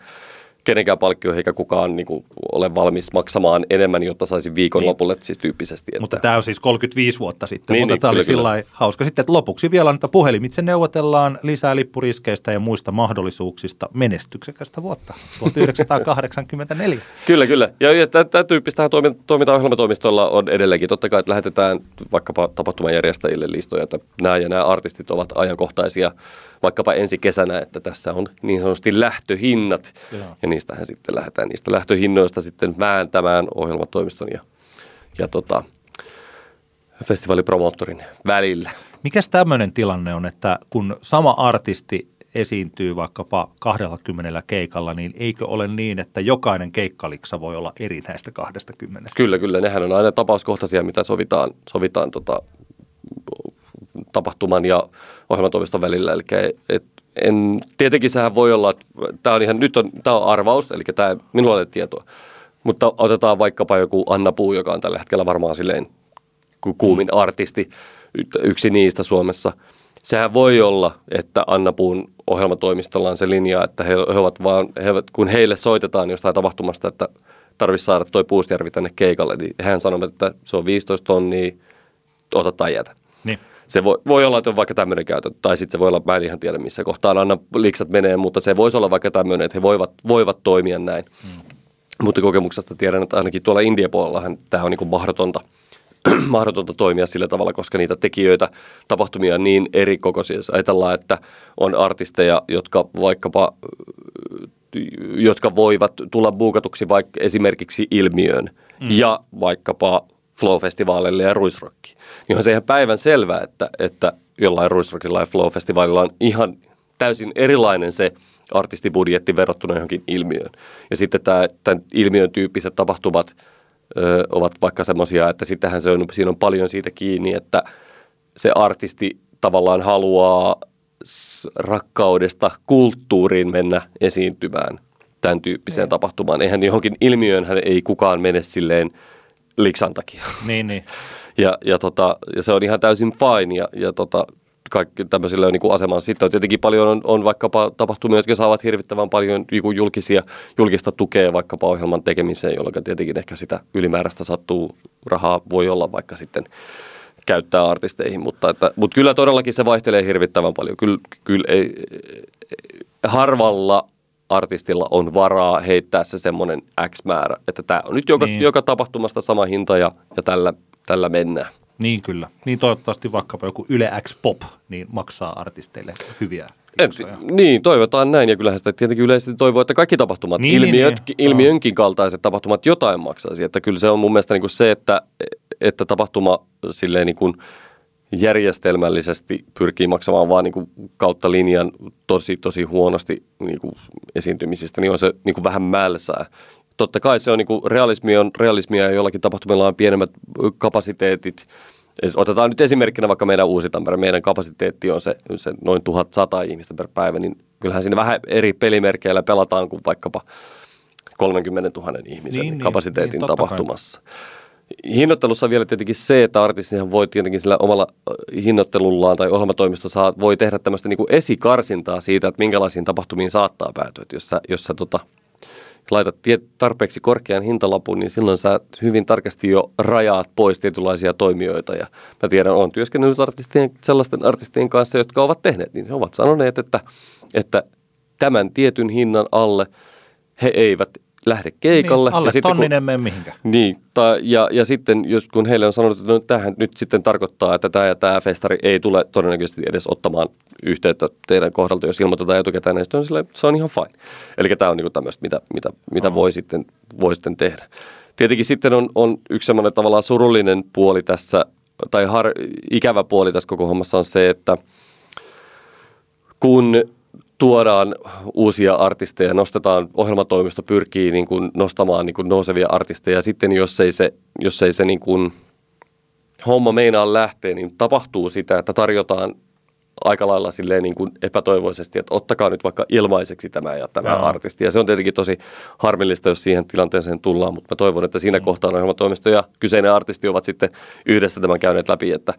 kenenkään palkkioihin, eikä kukaan niin kuin, ole valmis maksamaan enemmän, jotta saisi viikon Niin. lopulle siis tyyppisesti. Että... Mutta tämä on siis 35 vuotta sitten, Niin, mutta niin, tämä oli kyllä, kyllä. sillä hauska. Sitten että lopuksi vielä, että puhelimitse neuvotellaan lisää lippuriskeistä ja muista mahdollisuuksista menestyksekästä vuotta <laughs> 1984. Kyllä, kyllä. Ja, ja tämä tyyppistähän toimi, toimintaohjelmatoimistoilla on edelleenkin. Totta kai, että lähetetään vaikkapa tapahtumajärjestäjille listoja, että nämä ja nämä artistit ovat ajankohtaisia vaikkapa ensi kesänä, että tässä on niin sanotusti lähtöhinnat. Joo. Ja niistähän sitten lähdetään niistä lähtöhinnoista sitten vääntämään ohjelmatoimiston ja, ja tota, festivaalipromoottorin välillä. Mikäs tämmöinen tilanne on, että kun sama artisti esiintyy vaikkapa 20 keikalla, niin eikö ole niin, että jokainen keikkaliksa voi olla eri näistä 20? Kyllä, kyllä. Nehän on aina tapauskohtaisia, mitä sovitaan, sovitaan tota, tapahtuman ja ohjelmatoimiston välillä. Eli et, en, tietenkin sehän voi olla, että tämä on ihan, nyt on, tämä on arvaus, eli tämä minulla ei ole tietoa. Mutta otetaan vaikkapa joku Anna Puu, joka on tällä hetkellä varmaan silleen ku- kuumin artisti, y- yksi niistä Suomessa. Sehän voi olla, että Anna Puun ohjelmatoimistolla on se linja, että he, he ovat vaan, he, kun heille soitetaan jostain tapahtumasta, että tarvitsisi saada toi Puustjärvi tänne keikalle, niin hän sanoo, että se on 15 tonnia, ota tai jätä. Se voi, voi olla, että on vaikka tämmöinen käytö, tai sitten se voi olla, mä en ihan tiedä missä kohtaa aina liksat menee, mutta se voisi olla vaikka tämmöinen, että he voivat, voivat toimia näin. Mm. Mutta kokemuksesta tiedän, että ainakin tuolla India-puolellahan tämä on niin mahdotonta, <clears throat> mahdotonta toimia sillä tavalla, koska niitä tekijöitä, tapahtumia on niin eri kokoisia. Ajatellaan, että on artisteja, jotka vaikkapa jotka voivat tulla buukatuksi vaikka esimerkiksi ilmiöön mm. ja vaikkapa Flow-festivaaleille ja Ruisrockiin. Niin on se ihan päivän selvää, että, että jollain Ruisrockilla ja Flow-festivaalilla on ihan täysin erilainen se artistibudjetti verrattuna johonkin ilmiöön. Ja sitten tämä, tämän ilmiön tyyppiset tapahtumat ö, ovat vaikka semmoisia, että sittenhän se on, siinä on paljon siitä kiinni, että se artisti tavallaan haluaa rakkaudesta kulttuuriin mennä esiintymään tämän tyyppiseen tapahtumaan. Eihän johonkin ilmiöön hän ei kukaan mene silleen liksan takia. Niin, niin. <laughs> Ja, ja, tota, ja se on ihan täysin fine ja, ja tota, kaikki tämmöisillä on niin asemansa. Sitten tietenkin paljon on, on vaikkapa tapahtumia, jotka saavat hirvittävän paljon niinku julkisia, julkista tukea vaikkapa ohjelman tekemiseen, jolloin tietenkin ehkä sitä ylimääräistä sattuu rahaa voi olla vaikka sitten käyttää artisteihin, mutta, että, mutta kyllä todellakin se vaihtelee hirvittävän paljon. Kyllä, kyllä ei, harvalla artistilla on varaa heittää se semmoinen X määrä, että tämä on nyt joka, Niin. joka tapahtumasta sama hinta ja, ja tällä, tällä mennään. Niin kyllä. Niin toivottavasti vaikkapa joku Yle X Pop niin maksaa artisteille hyviä En, niin, toivotaan näin ja kyllähän sitä tietenkin yleisesti toivoo, että kaikki tapahtumat, Niin, ilmiöt, niin. niin, ilmiönkin kaltaiset tapahtumat jotain maksaisi. Että kyllä se on mun mielestä niin kuin se, että, että tapahtuma silleen niin kuin järjestelmällisesti pyrkii maksamaan vaan niin kuin kautta linjan tosi, tosi huonosti niin kuin esiintymisistä, niin on se niin kuin vähän mälsää. Totta kai se on niin kuin realismi on realismia ja jollakin tapahtumilla on pienemmät kapasiteetit. Otetaan nyt esimerkkinä vaikka meidän uusi Tampere. Meidän kapasiteetti on se, se noin 1100 ihmistä per päivä, niin kyllähän siinä vähän eri pelimerkeillä pelataan kuin vaikkapa 30 000 ihmisen Niin, kapasiteetin niin, niin, totta kai. Hinnoittelussa on vielä tietenkin se, että artistihan voi tietenkin sillä omalla hinnoittelullaan tai ohjelmatoimisto saa, voi tehdä tämmöistä niin esikarsintaa siitä, että minkälaisiin tapahtumiin saattaa päätyä. Jos sä, jos sä tota, laitat tarpeeksi korkean hintalapun, niin silloin sä hyvin tarkasti jo rajaat pois tietynlaisia toimijoita. Ja mä tiedän, olen työskennellyt artistien, sellaisten artistien kanssa, jotka ovat tehneet, niin he ovat sanoneet, että, että tämän tietyn hinnan alle he eivät lähde keikalle. Niin, alle ja sitten kun- mene mihinkään. niin, ta, ja, ja sitten jos kun heille on sanonut, että no, tämähän nyt sitten tarkoittaa, että tämä ja tämä festari ei tule todennäköisesti edes ottamaan yhteyttä teidän kohdalta, jos ilmoitetaan etukäteen, niin on silleen, se on ihan fine. Eli tämä on niin tämmöistä, mitä, mitä, mitä voi, sitten, voi sitten tehdä. Tietenkin sitten on, on yksi semmoinen tavallaan surullinen puoli tässä, tai har, ikävä puoli tässä koko hommassa on se, että kun tuodaan uusia artisteja, nostetaan, ohjelmatoimisto pyrkii niin kuin nostamaan niin kuin nousevia artisteja, ja sitten jos ei se, jos ei se niin kuin homma meinaa lähteä, niin tapahtuu sitä, että tarjotaan aika lailla silleen niin kuin epätoivoisesti, että ottakaa nyt vaikka ilmaiseksi tämä ja tämä Joo. artisti. Ja se on tietenkin tosi harmillista, jos siihen tilanteeseen tullaan, mutta mä toivon, että siinä kohtaa ohjelmatoimisto ja kyseinen artisti ovat sitten yhdessä tämän käyneet läpi, että,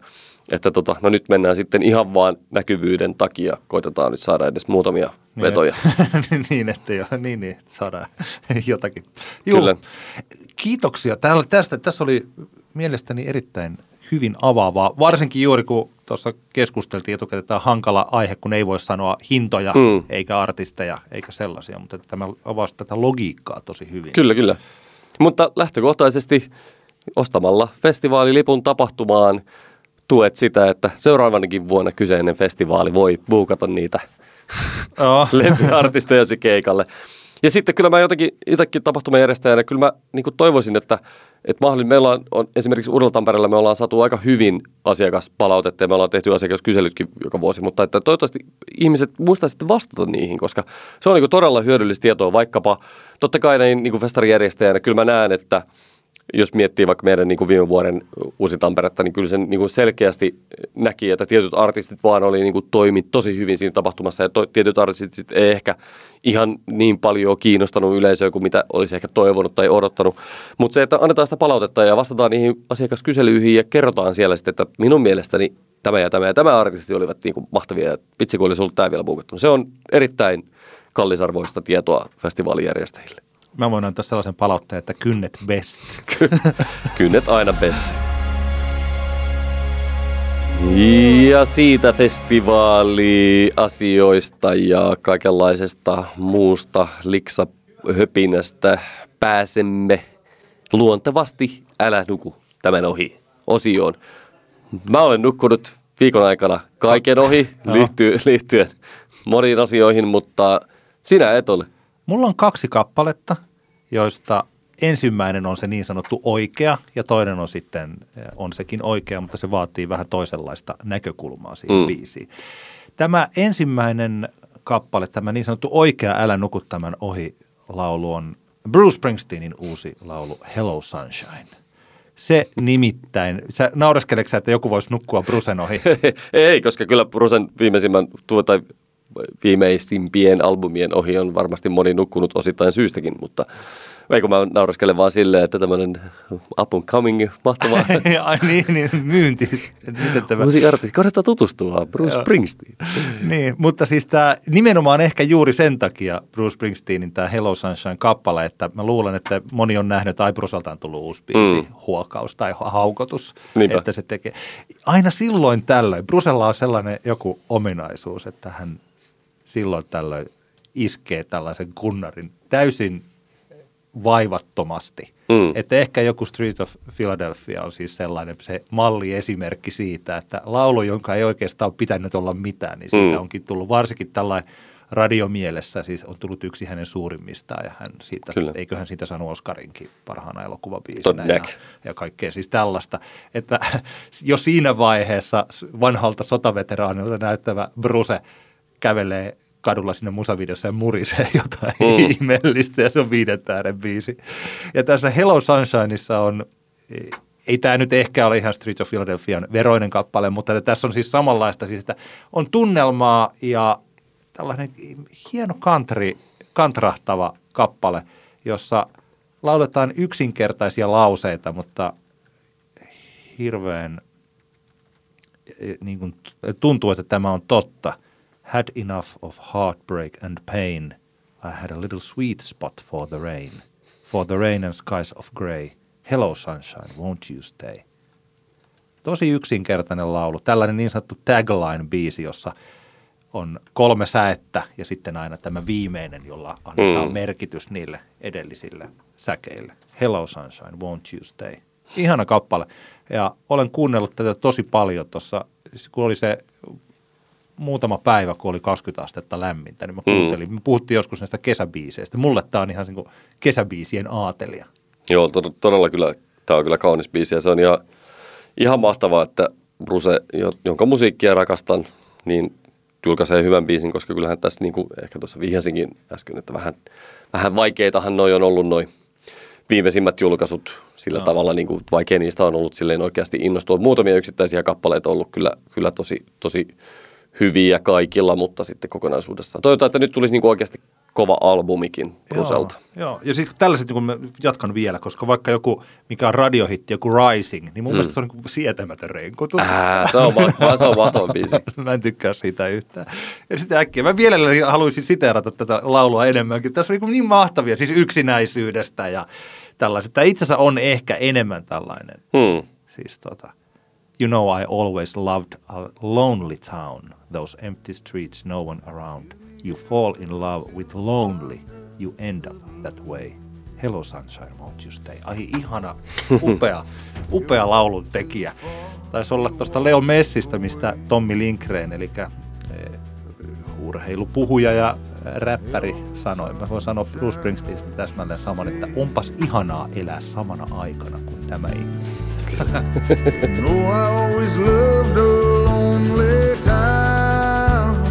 että tota, no nyt mennään sitten ihan vaan näkyvyyden takia, koitetaan nyt saada edes muutamia Niin, vetoja. et- <laughs> niin, että jo, niin, niin, saadaan <laughs> jotakin. Juu, Kyllä. Kiitoksia Täällä, tästä. Tässä oli mielestäni erittäin hyvin avaavaa, varsinkin juuri kun tuossa keskusteltiin etukäteen, tämä on hankala aihe, kun ei voi sanoa hintoja, Mm. eikä artisteja, eikä sellaisia, mutta että tämä avasi tätä logiikkaa tosi hyvin. Kyllä, kyllä. Mutta lähtökohtaisesti ostamalla festivaalilipun tapahtumaan tuet sitä, että seuraavanakin vuonna kyseinen festivaali voi buukata niitä <laughs> Joo. <laughs> lempiartistejasi keikalle. Ja sitten kyllä mä jotenkin itsekin tapahtumajärjestäjänä, kyllä mä niin toivoisin, että, että mahdollisesti meillä on, on esimerkiksi Uudella Tampereella me ollaan saatu aika hyvin asiakaspalautetta ja me ollaan tehty asiakaskyselytkin joka vuosi, mutta että toivottavasti ihmiset muistaisivat vastata niihin, koska se on niin todella hyödyllistä tietoa vaikkapa, totta kai näin niin festarijärjestäjänä, kyllä mä näen, että jos miettii vaikka meidän niin kuin viime vuoden Uusi Tamperetta, niin kyllä sen niin kuin selkeästi näki, että tietyt artistit vaan oli niin kuin toimi tosi hyvin siinä tapahtumassa ja to, tietyt artistit sit ei ehkä ihan niin paljon kiinnostanut yleisöä kuin mitä olisi ehkä toivonut tai odottanut. Mutta se, että annetaan sitä palautetta ja vastataan niihin asiakaskyselyihin ja kerrotaan siellä sitten, että minun mielestäni tämä ja tämä ja tämä artisti olivat niin kuin mahtavia ja vitsi kun olisi ollut tämä vielä buukattu. Se on erittäin kallisarvoista tietoa festivaalijärjestäjille. Mä voin antaa sellaisen palautteen, että kynnet best. <laughs> Kynnet aina best. Ja siitä festivaaliasioista ja kaikenlaisesta muusta liksahöpinästä pääsemme luontevasti Älä nuku tämän ohi osioon. Mä olen nukkunut viikon aikana kaiken ohi liittyen, liittyen moniin asioihin, mutta sinä et ole. Mulla on kaksi kappaletta, joista ensimmäinen on se niin sanottu oikea ja toinen on sitten, on sekin oikea, mutta se vaatii vähän toisenlaista näkökulmaa siihen mm. biisiin. Tämä ensimmäinen kappale, tämä niin sanottu oikea Älä nuku tämän ohi laulu on Bruce Springsteenin uusi laulu Hello Sunshine. Se nimittäin, sä naureskeleksä, sä, että joku voisi nukkua Brucen ohi? <laughs> Ei, koska kyllä Brusen viimeisimmän tuo, tai viimeisimpien albumien ohi on varmasti moni nukkunut osittain syystäkin, mutta ei kun mä nauraskelen vaan silleen, että tämmöinen up and coming, mahtava <laughs> Ai niin, niin myynti. Että miten tämä... uusi artisti. Kannattaa tutustua, Bruce. Springsteen. Niin, mutta siis tämä nimenomaan ehkä juuri sen takia Bruce Springsteenin tämä Hello Sunshine-kappale, että mä luulen, että moni on nähnyt, että ai Brucelta on tullut uusi biisi, mm. huokaus tai haukotus, Niinpä. että se tekee. Aina silloin tällöin, Brucella on sellainen joku ominaisuus, että hän silloin tällöin iskee tällaisen kunnarin täysin vaivattomasti. Mm. Että ehkä joku Street of Philadelphia on siis sellainen se malliesimerkki siitä, että laulu, jonka ei oikeastaan pitänyt olla mitään, niin siitä mm. onkin tullut varsinkin tällainen radiomielessä siis on tullut yksi hänen suurimmistaan ja hän siitä, Kyllä. eiköhän siitä saanut Oscarinkin parhaana elokuvabiisinä ja, ja kaikkea siis tällaista. Että <laughs> jo siinä vaiheessa vanhalta sotaveteraanilta näyttävä Bruce kävelee kadulla sinne musavideossa ja murisee <laughs> jotain mm. ihmeellistä ja se on viiden tähden biisi. Ja tässä Hello Sunshineissa on, ei tämä nyt ehkä ole ihan Streets of Philadelphian veroinen kappale, mutta tässä on siis samanlaista, siis, että on tunnelmaa ja tällainen hieno country, kantrahtava kappale, jossa lauletaan yksinkertaisia lauseita, mutta hirveän niin kuin, tuntuu, että tämä on totta. Had enough of heartbreak and pain. I had a little sweet spot for the rain. For the rain and skies of grey. Hello sunshine, won't you stay? Tosi yksinkertainen laulu. Tällainen niin sanottu tagline-biisi, jossa – on kolme säettä ja sitten aina tämä viimeinen, jolla annetaan mm. merkitys niille edellisille säkeille. Hello Sunshine, won't you stay? Ihana kappale. Ja olen kuunnellut tätä tosi paljon tuossa, kun oli se muutama päivä, kun oli 20 astetta lämmintä, niin mä mm. kuuntelin. Mm. Me puhuttiin joskus näistä kesäbiiseistä. Mulle tämä on ihan niin kuin kesäbiisien aatelia. Joo, to- todella kyllä. Tämä on kyllä kaunis biisi ja se on ihan, ihan mahtavaa, että Bruce, jonka musiikkia rakastan, niin julkaisee hyvän biisin, koska kyllähän tässä niin kuin ehkä tuossa vihjasinkin äsken, että vähän, vähän vaikeitahan noi on ollut noin viimeisimmät julkaisut sillä no. tavalla, niin kuin vaikea niistä on ollut silleen oikeasti innostua. Muutamia yksittäisiä kappaleita on ollut kyllä, kyllä tosi, tosi hyviä kaikilla, mutta sitten kokonaisuudessaan. Toivotaan, että nyt tulisi niin kuin oikeasti kova albumikin Bruselta. Joo, joo, ja siis tällaiset, niin mä jatkan vielä, koska vaikka joku, mikä on radiohitti, joku Rising, niin mun mm. mielestä se on niin sietämätön renkutus. Ää, se on, ma- se on mahtava biisi. <laughs> mä en tykkää siitä yhtään. Ja sitten äkkiä, mä vielä haluaisin siteerata tätä laulua enemmänkin. Tässä on niin, niin mahtavia, siis yksinäisyydestä ja tällaiset. Tämä itse asiassa on ehkä enemmän tällainen. Mm. Siis tota, You know I always loved a lonely town, those empty streets, no one around – You fall in love with lonely, you end up that way. Hello Sunshine, won't you stay? Ai ihana, <laughs> upea, upea laulun tekijä. Taisi olla tuosta Leo Messistä, mistä Tommi Lindgren, eli eh, urheilupuhuja ja räppäri sanoi. Mä voin sanoa Bruce Springsteenistä täsmälleen saman, että onpas ihanaa elää samana aikana kuin tämä ihminen. <laughs> no, I always loved a lonely time.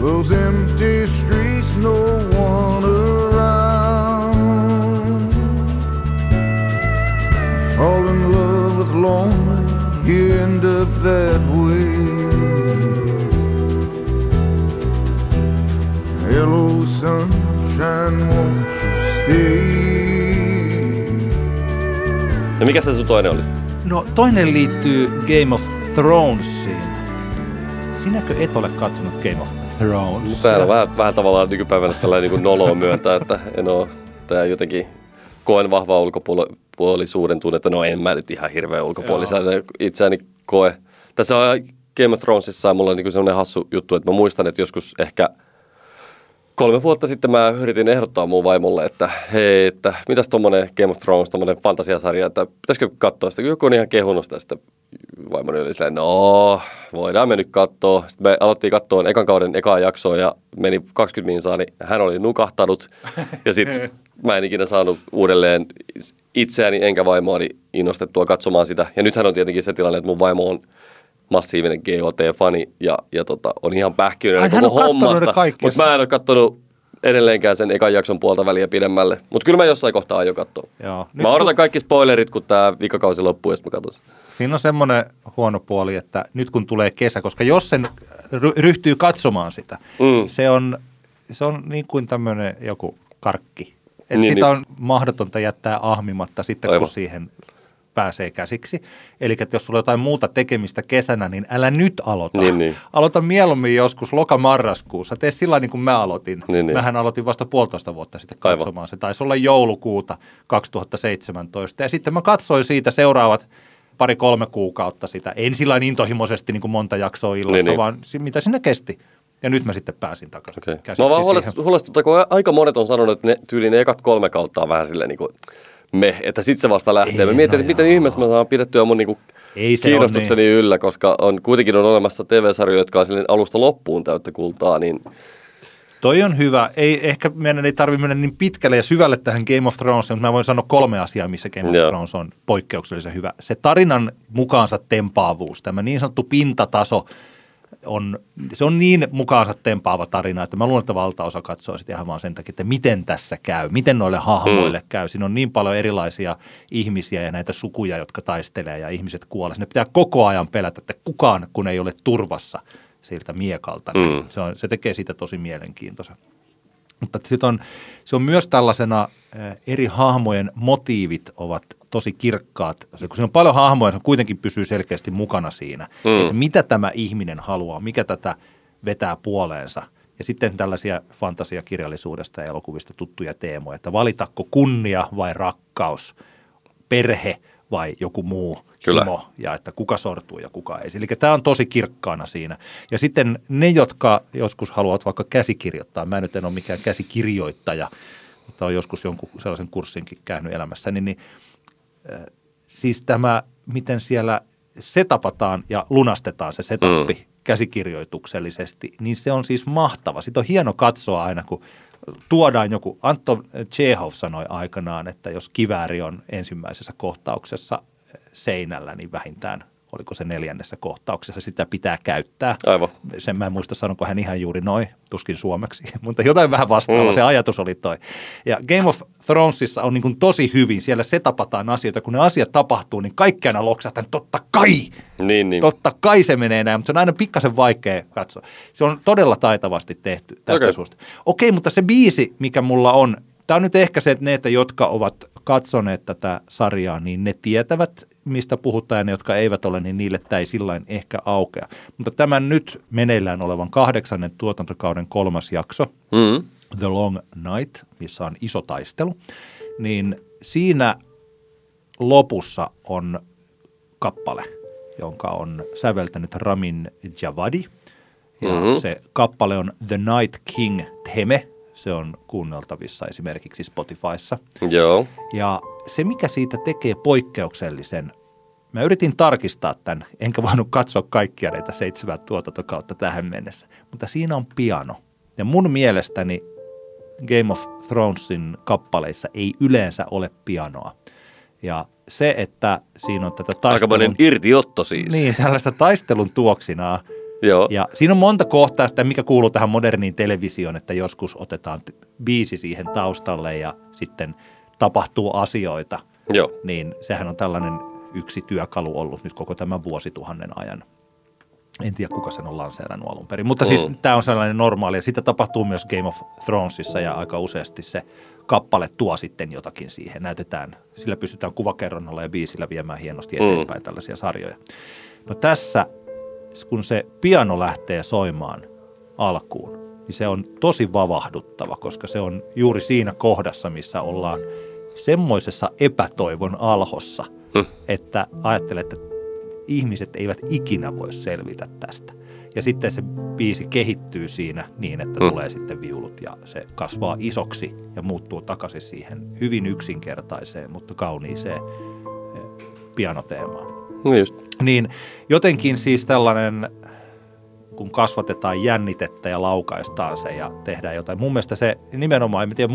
Those empty streets, no one around. Fall in love with lonely, you end up that way. Hello, sunshine, won't you stay? Ja mikä se sun toinen olisi? No toinen liittyy Game of Thronesiin. Sinäkö et ole katsonut Game of Thrones. Täällä vähän, vähän tavallaan nykypäivänä tällainen niin noloa myöntää, että en ole, tämä jotenkin koen vahvaa ulkopuolisuuden tunnetta. No en mä nyt ihan hirveä ulkopuolisena itseäni koe. Tässä on Game of Thronesissa mulla on niin sellainen hassu juttu, että mä muistan, että joskus ehkä kolme vuotta sitten mä yritin ehdottaa mun vaimolle, että hei, että mitäs tuommoinen Game of Thrones, tuommoinen fantasiasarja, että pitäisikö katsoa sitä, joku on ihan kehunut sitä, sitten vaimoni oli silleen, no, voidaan me nyt katsoa. Sitten me aloittiin katsoa ekan kauden ekaa jaksoa ja meni 20 minsaa, niin hän oli nukahtanut. Ja sitten <laughs> mä en ikinä saanut uudelleen itseäni enkä vaimoani innostettua katsomaan sitä. Ja nythän on tietenkin se tilanne, että mun vaimo on massiivinen GOT-fani ja, ja tota, on ihan pähkiöinen koko hommasta. Mutta mä en ole katsonut edelleenkään sen ekan jakson puolta väliä pidemmälle. Mutta kyllä mä jossain kohtaa aion katsoa. Joo. Nyt mä odotan kun... kaikki spoilerit, kun tämä vikakausi loppuu ja mä katson. Siinä on semmoinen huono puoli, että nyt kun tulee kesä, koska jos sen ryhtyy katsomaan sitä, mm. se, on, se on niin kuin tämmöinen joku karkki. Et niin, sitä niin. on mahdotonta jättää ahmimatta sitten, Aivan. kun siihen pääsee käsiksi. Eli että jos sulla on jotain muuta tekemistä kesänä, niin älä nyt aloita. Niin, niin. Aloita mieluummin joskus lokamarraskuussa. Tee sillä niin kuin mä aloitin. Niin, niin. Mähän aloitin vasta puolitoista vuotta sitten katsomaan. Aivan. Se taisi olla joulukuuta 2017. Ja sitten mä katsoin siitä seuraavat pari-kolme kuukautta sitä. En sillä intohimoisesti niin kuin monta jaksoa illassa, niin, niin. vaan mitä sinne kesti. Ja nyt mä sitten pääsin takaisin käsiksi Mä vaan huolestuttaa, kun aika monet on sanonut, että ne, tyyliin ne ekat kolme kautta on vähän silleen niin kuin me, että sit se vasta lähtee. Ei, mä mietin, no että miten ihmeessä mä saan pidettyä mun niin kuin Ei se kiinnostukseni yllä, koska on kuitenkin on olemassa TV-sarjoja, jotka on alusta loppuun täyttä kultaa, niin Toi on hyvä. Ei, ehkä meidän ei tarvitse mennä niin pitkälle ja syvälle tähän Game of Thronesiin, mutta mä voin sanoa kolme asiaa, missä Game of Joo. Thrones on poikkeuksellisen hyvä. Se tarinan mukaansa tempaavuus, tämä niin sanottu pintataso, on, se on niin mukaansa tempaava tarina, että mä luulen, että valtaosa katsoo sitä ihan vaan sen takia, että miten tässä käy, miten noille hahmoille mm. käy. Siinä on niin paljon erilaisia ihmisiä ja näitä sukuja, jotka taistelee ja ihmiset kuolee. Ne pitää koko ajan pelätä, että kukaan kun ei ole turvassa siltä miekalta. Niin Mm. se, on, se tekee siitä tosi mielenkiintoisen. Mutta sit on, se on myös tällaisena eri hahmojen motiivit ovat tosi kirkkaat. Se, kun siinä on paljon hahmoja, se kuitenkin pysyy selkeästi mukana siinä, Mm. mm. että mitä tämä ihminen haluaa, mikä tätä vetää puoleensa. Ja sitten tällaisia fantasiakirjallisuudesta ja elokuvista tuttuja teemoja, että valitako kunnia vai rakkaus, perhe vai joku muu Kyllä. himo ja että kuka sortuu ja kuka ei. Eli tämä on tosi kirkkaana siinä. Ja sitten ne, jotka joskus haluavat vaikka käsikirjoittaa, mä nyt en ole mikään käsikirjoittaja, mutta olen joskus jonkun sellaisen kurssinkin käynyt elämässäni, niin äh, siis tämä, miten siellä setapataan ja lunastetaan se setappi mm. käsikirjoituksellisesti, niin se on siis mahtava. Sitä on hieno katsoa aina, kun tuodaan joku, Anton Chekhov sanoi aikanaan, että jos kivääri on ensimmäisessä kohtauksessa seinällä, niin vähintään oliko se neljännessä kohtauksessa, sitä pitää käyttää. Aivan. Sen mä en muista, sanonko hän ihan juuri noin, tuskin suomeksi, <laughs> mutta jotain vähän vastaavaa, Mm. se ajatus oli toi. Ja Game of Thronesissa on niin kuin tosi hyvin, siellä setapataan asioita, kun ne asiat tapahtuu, niin kaikki aina loksahtaa, niin totta kai, niin, niin. totta kai se menee näin, mutta se on aina pikkasen vaikea katsoa. Se on todella taitavasti tehty tästä okay. suusta. Okei, mutta se biisi, mikä mulla on, tämä on nyt ehkä se, että ne, että jotka ovat katsoneet tätä sarjaa, niin ne tietävät, mistä puhutaan, ja jotka eivät ole, niin niille tämä ei sillain ehkä aukea. Mutta tämän nyt meneillään olevan kahdeksannen tuotantokauden kolmas jakso, Mm. The Long Night, missä on iso taistelu, niin siinä lopussa on kappale, jonka on säveltänyt Ramin Javadi. Ja Mhm. mm-hmm. se kappale on The Night King Theme. Se on kuunneltavissa esimerkiksi Spotifyssa. Joo. Ja se, mikä siitä tekee poikkeuksellisen, mä yritin tarkistaa tämän, enkä voinut katsoa kaikkia näitä seitsemän tuotantokautta tähän mennessä, mutta siinä on piano. Ja mun mielestäni Game of Thronesin kappaleissa ei yleensä ole pianoa. Ja se, että siinä on tätä Aikamoinen taistelun, irtiotto siis. niin, tällaista taistelun tuoksinaa, Joo. ja siinä on monta kohtaa sitä, mikä kuuluu tähän moderniin televisioon, että joskus otetaan biisi siihen taustalle ja sitten tapahtuu asioita. Joo. Niin sehän on tällainen yksi työkalu ollut nyt koko tämän vuosituhannen ajan. En tiedä, kuka sen on lanseerannut alun perin. Mutta siis Mm. tämä on sellainen normaali. Ja sitä tapahtuu myös Game of Thronesissa ja aika useasti se kappale tuo sitten jotakin siihen. Näytetään, sillä pystytään kuvakerronnalla ja biisillä viemään hienosti Mm. eteenpäin tällaisia sarjoja. No tässä, kun se piano lähtee soimaan alkuun, niin se on tosi vavahduttava, koska se on juuri siinä kohdassa, missä ollaan semmoisessa epätoivon alhossa, Hmm. että ajattelet, että ihmiset eivät ikinä voi selvitä tästä. Ja sitten se biisi kehittyy siinä niin, että Hmm. tulee sitten viulut ja se kasvaa isoksi ja muuttuu takaisin siihen hyvin yksinkertaiseen, mutta kauniiseen eh, pianoteemaan. No just. Niin jotenkin siis tällainen, kun kasvatetaan jännitettä ja laukaistaan se ja tehdään jotain. Mun mielestä se nimenomaan, en tiedä,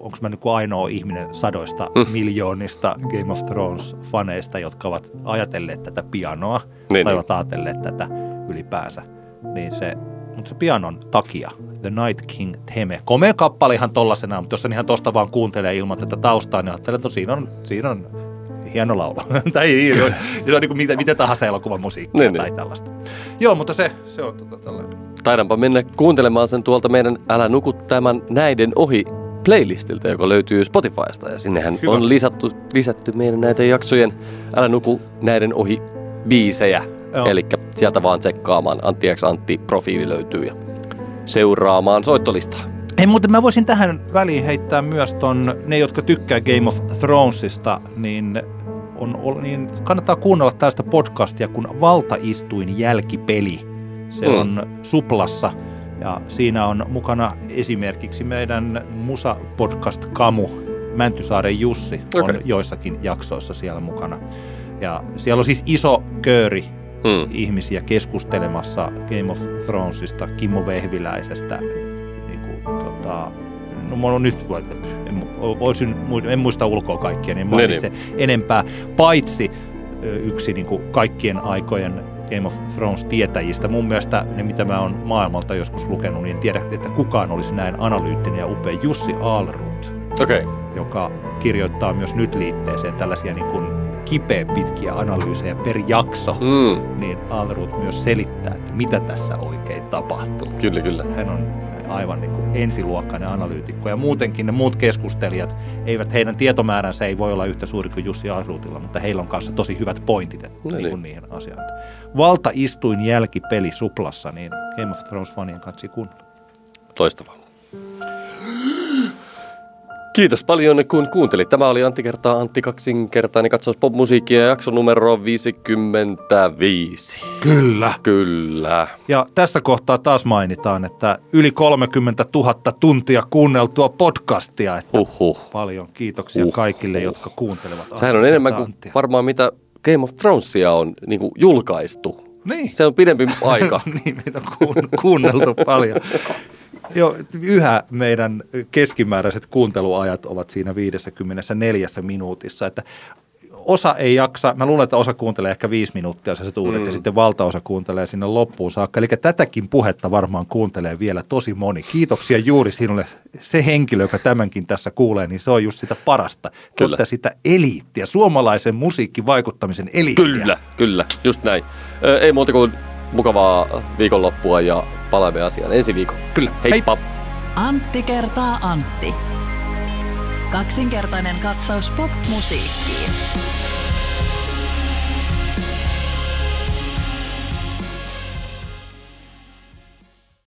onko mä kuin ainoa ihminen sadoista Mm. miljoonista Game of Thrones-faneista, jotka ovat ajatelleet tätä pianoa Niin, tai niin. ovat ajatelleet tätä ylipäänsä. Niin se, mutta se pianon takia, The Night King Theme, komea kappale ihan tollasena, mutta jos sen ihan tosta vaan kuuntelee ilman tätä taustaa, niin ajattelee, että no siinä on, siinä on hieno laulu. <laughs> tai se on niin kuin mitä, mitä tahansa elokuvan musiikkia Niin, tai niin. tällaista. Joo, mutta se, se on tota, tällainen. Taidanpa mennä kuuntelemaan sen tuolta meidän Älä nuku tämän näiden ohi playlistiltä, joka löytyy Spotifysta. Ja sinnehän Hyvä. on lisätty, lisätty meidän näitä jaksojen Älä nuku näiden ohi biisejä. Eli sieltä vaan tsekkaamaan. Antti X Antti profiili löytyy ja seuraamaan soittolistaa. Ei, mutta mä voisin tähän väliin heittää myös ton, ne, jotka tykkää Game of Thronesista, niin, on, niin kannattaa kuunnella tästä podcastia kuin Valtaistuin jälkipeli. Se Mm. on Suplassa Ja siinä on mukana esimerkiksi meidän musa-podcast Kamu, Mäntysaaren Jussi on Okei. joissakin jaksoissa siellä mukana. Ja siellä on siis iso kööri Hmm. ihmisiä keskustelemassa Game of Thronesista, Kimmo Vehviläisestä, niin kuin, tota, no mulla on nyt, en, voisin, en muista ulkoa kaikkia, niin mainitse enempää, paitsi yksi niin kuin kaikkien aikojen Game of Thrones tietäjistä. Mun mielestä ne, mitä mä oon maailmalta joskus lukenut, niin en tiedä, että kukaan olisi näin analyyttinen ja upea. Jussi Aalruut. Okay. joka kirjoittaa myös nyt liitteeseen tällaisia niin kuin kipeä pitkiä analyysejä per jakso Mm. niin Alruut myös selittää, että mitä tässä oikein tapahtuu. Kyllä, kyllä. Hän on aivan niin kuin ensiluokkainen analyytikko ja muutenkin ne muut keskustelijat, eivät, heidän tietomääränsä ei voi olla yhtä suuri kuin Jussi Alruutilla, mutta heillä on kanssa tosi hyvät pointit että, No niin niin. kuin niihin asioihin. Valtaistuin jälkipeli suplassa, niin Game of Thrones fanien katsi kunnolla. Loistavaa. Kiitos paljon, kun kuuntelit. Tämä oli Antti kertaa Antti kaksinkertainen katsaus popmusiikkia jakso numero 55. Kyllä. Kyllä. Ja tässä kohtaa taas mainitaan, että yli 30 000 tuntia kuunneltua podcastia, että Huhhuh. paljon kiitoksia Huh. kaikille, jotka kuuntelevat. Sehän on Antti enemmän kuin Anttia. varmaan mitä Game of Thronesia on niin kuin julkaistu. Niin. Se on pidempi <laughs> aika. niin, meitä on kuun- kuunneltu paljon. <laughs> Jo, yhä meidän keskimääräiset kuunteluajat ovat siinä 54 minuutissa, että osa ei jaksa, mä luulen, että osa kuuntelee ehkä viisi minuuttia, se uudet, mm. ja sitten valtaosa kuuntelee sinne loppuun saakka. Eli tätäkin puhetta varmaan kuuntelee vielä tosi moni. Kiitoksia juuri sinulle. Se henkilö, joka tämänkin tässä kuulee, niin se on just sitä parasta. Kyllä. Kyllä. sitä eliittiä, suomalaisen musiikkivaikuttamisen eliittiä. Kyllä, kyllä, just näin. Ö, ei muuta kuin mukavaa viikonloppua ja palaamme asiaan ensi viikolla. Kyllä. Heippa! Antti kertaa Antti. Kaksinkertainen katsaus pop-musiikkiin.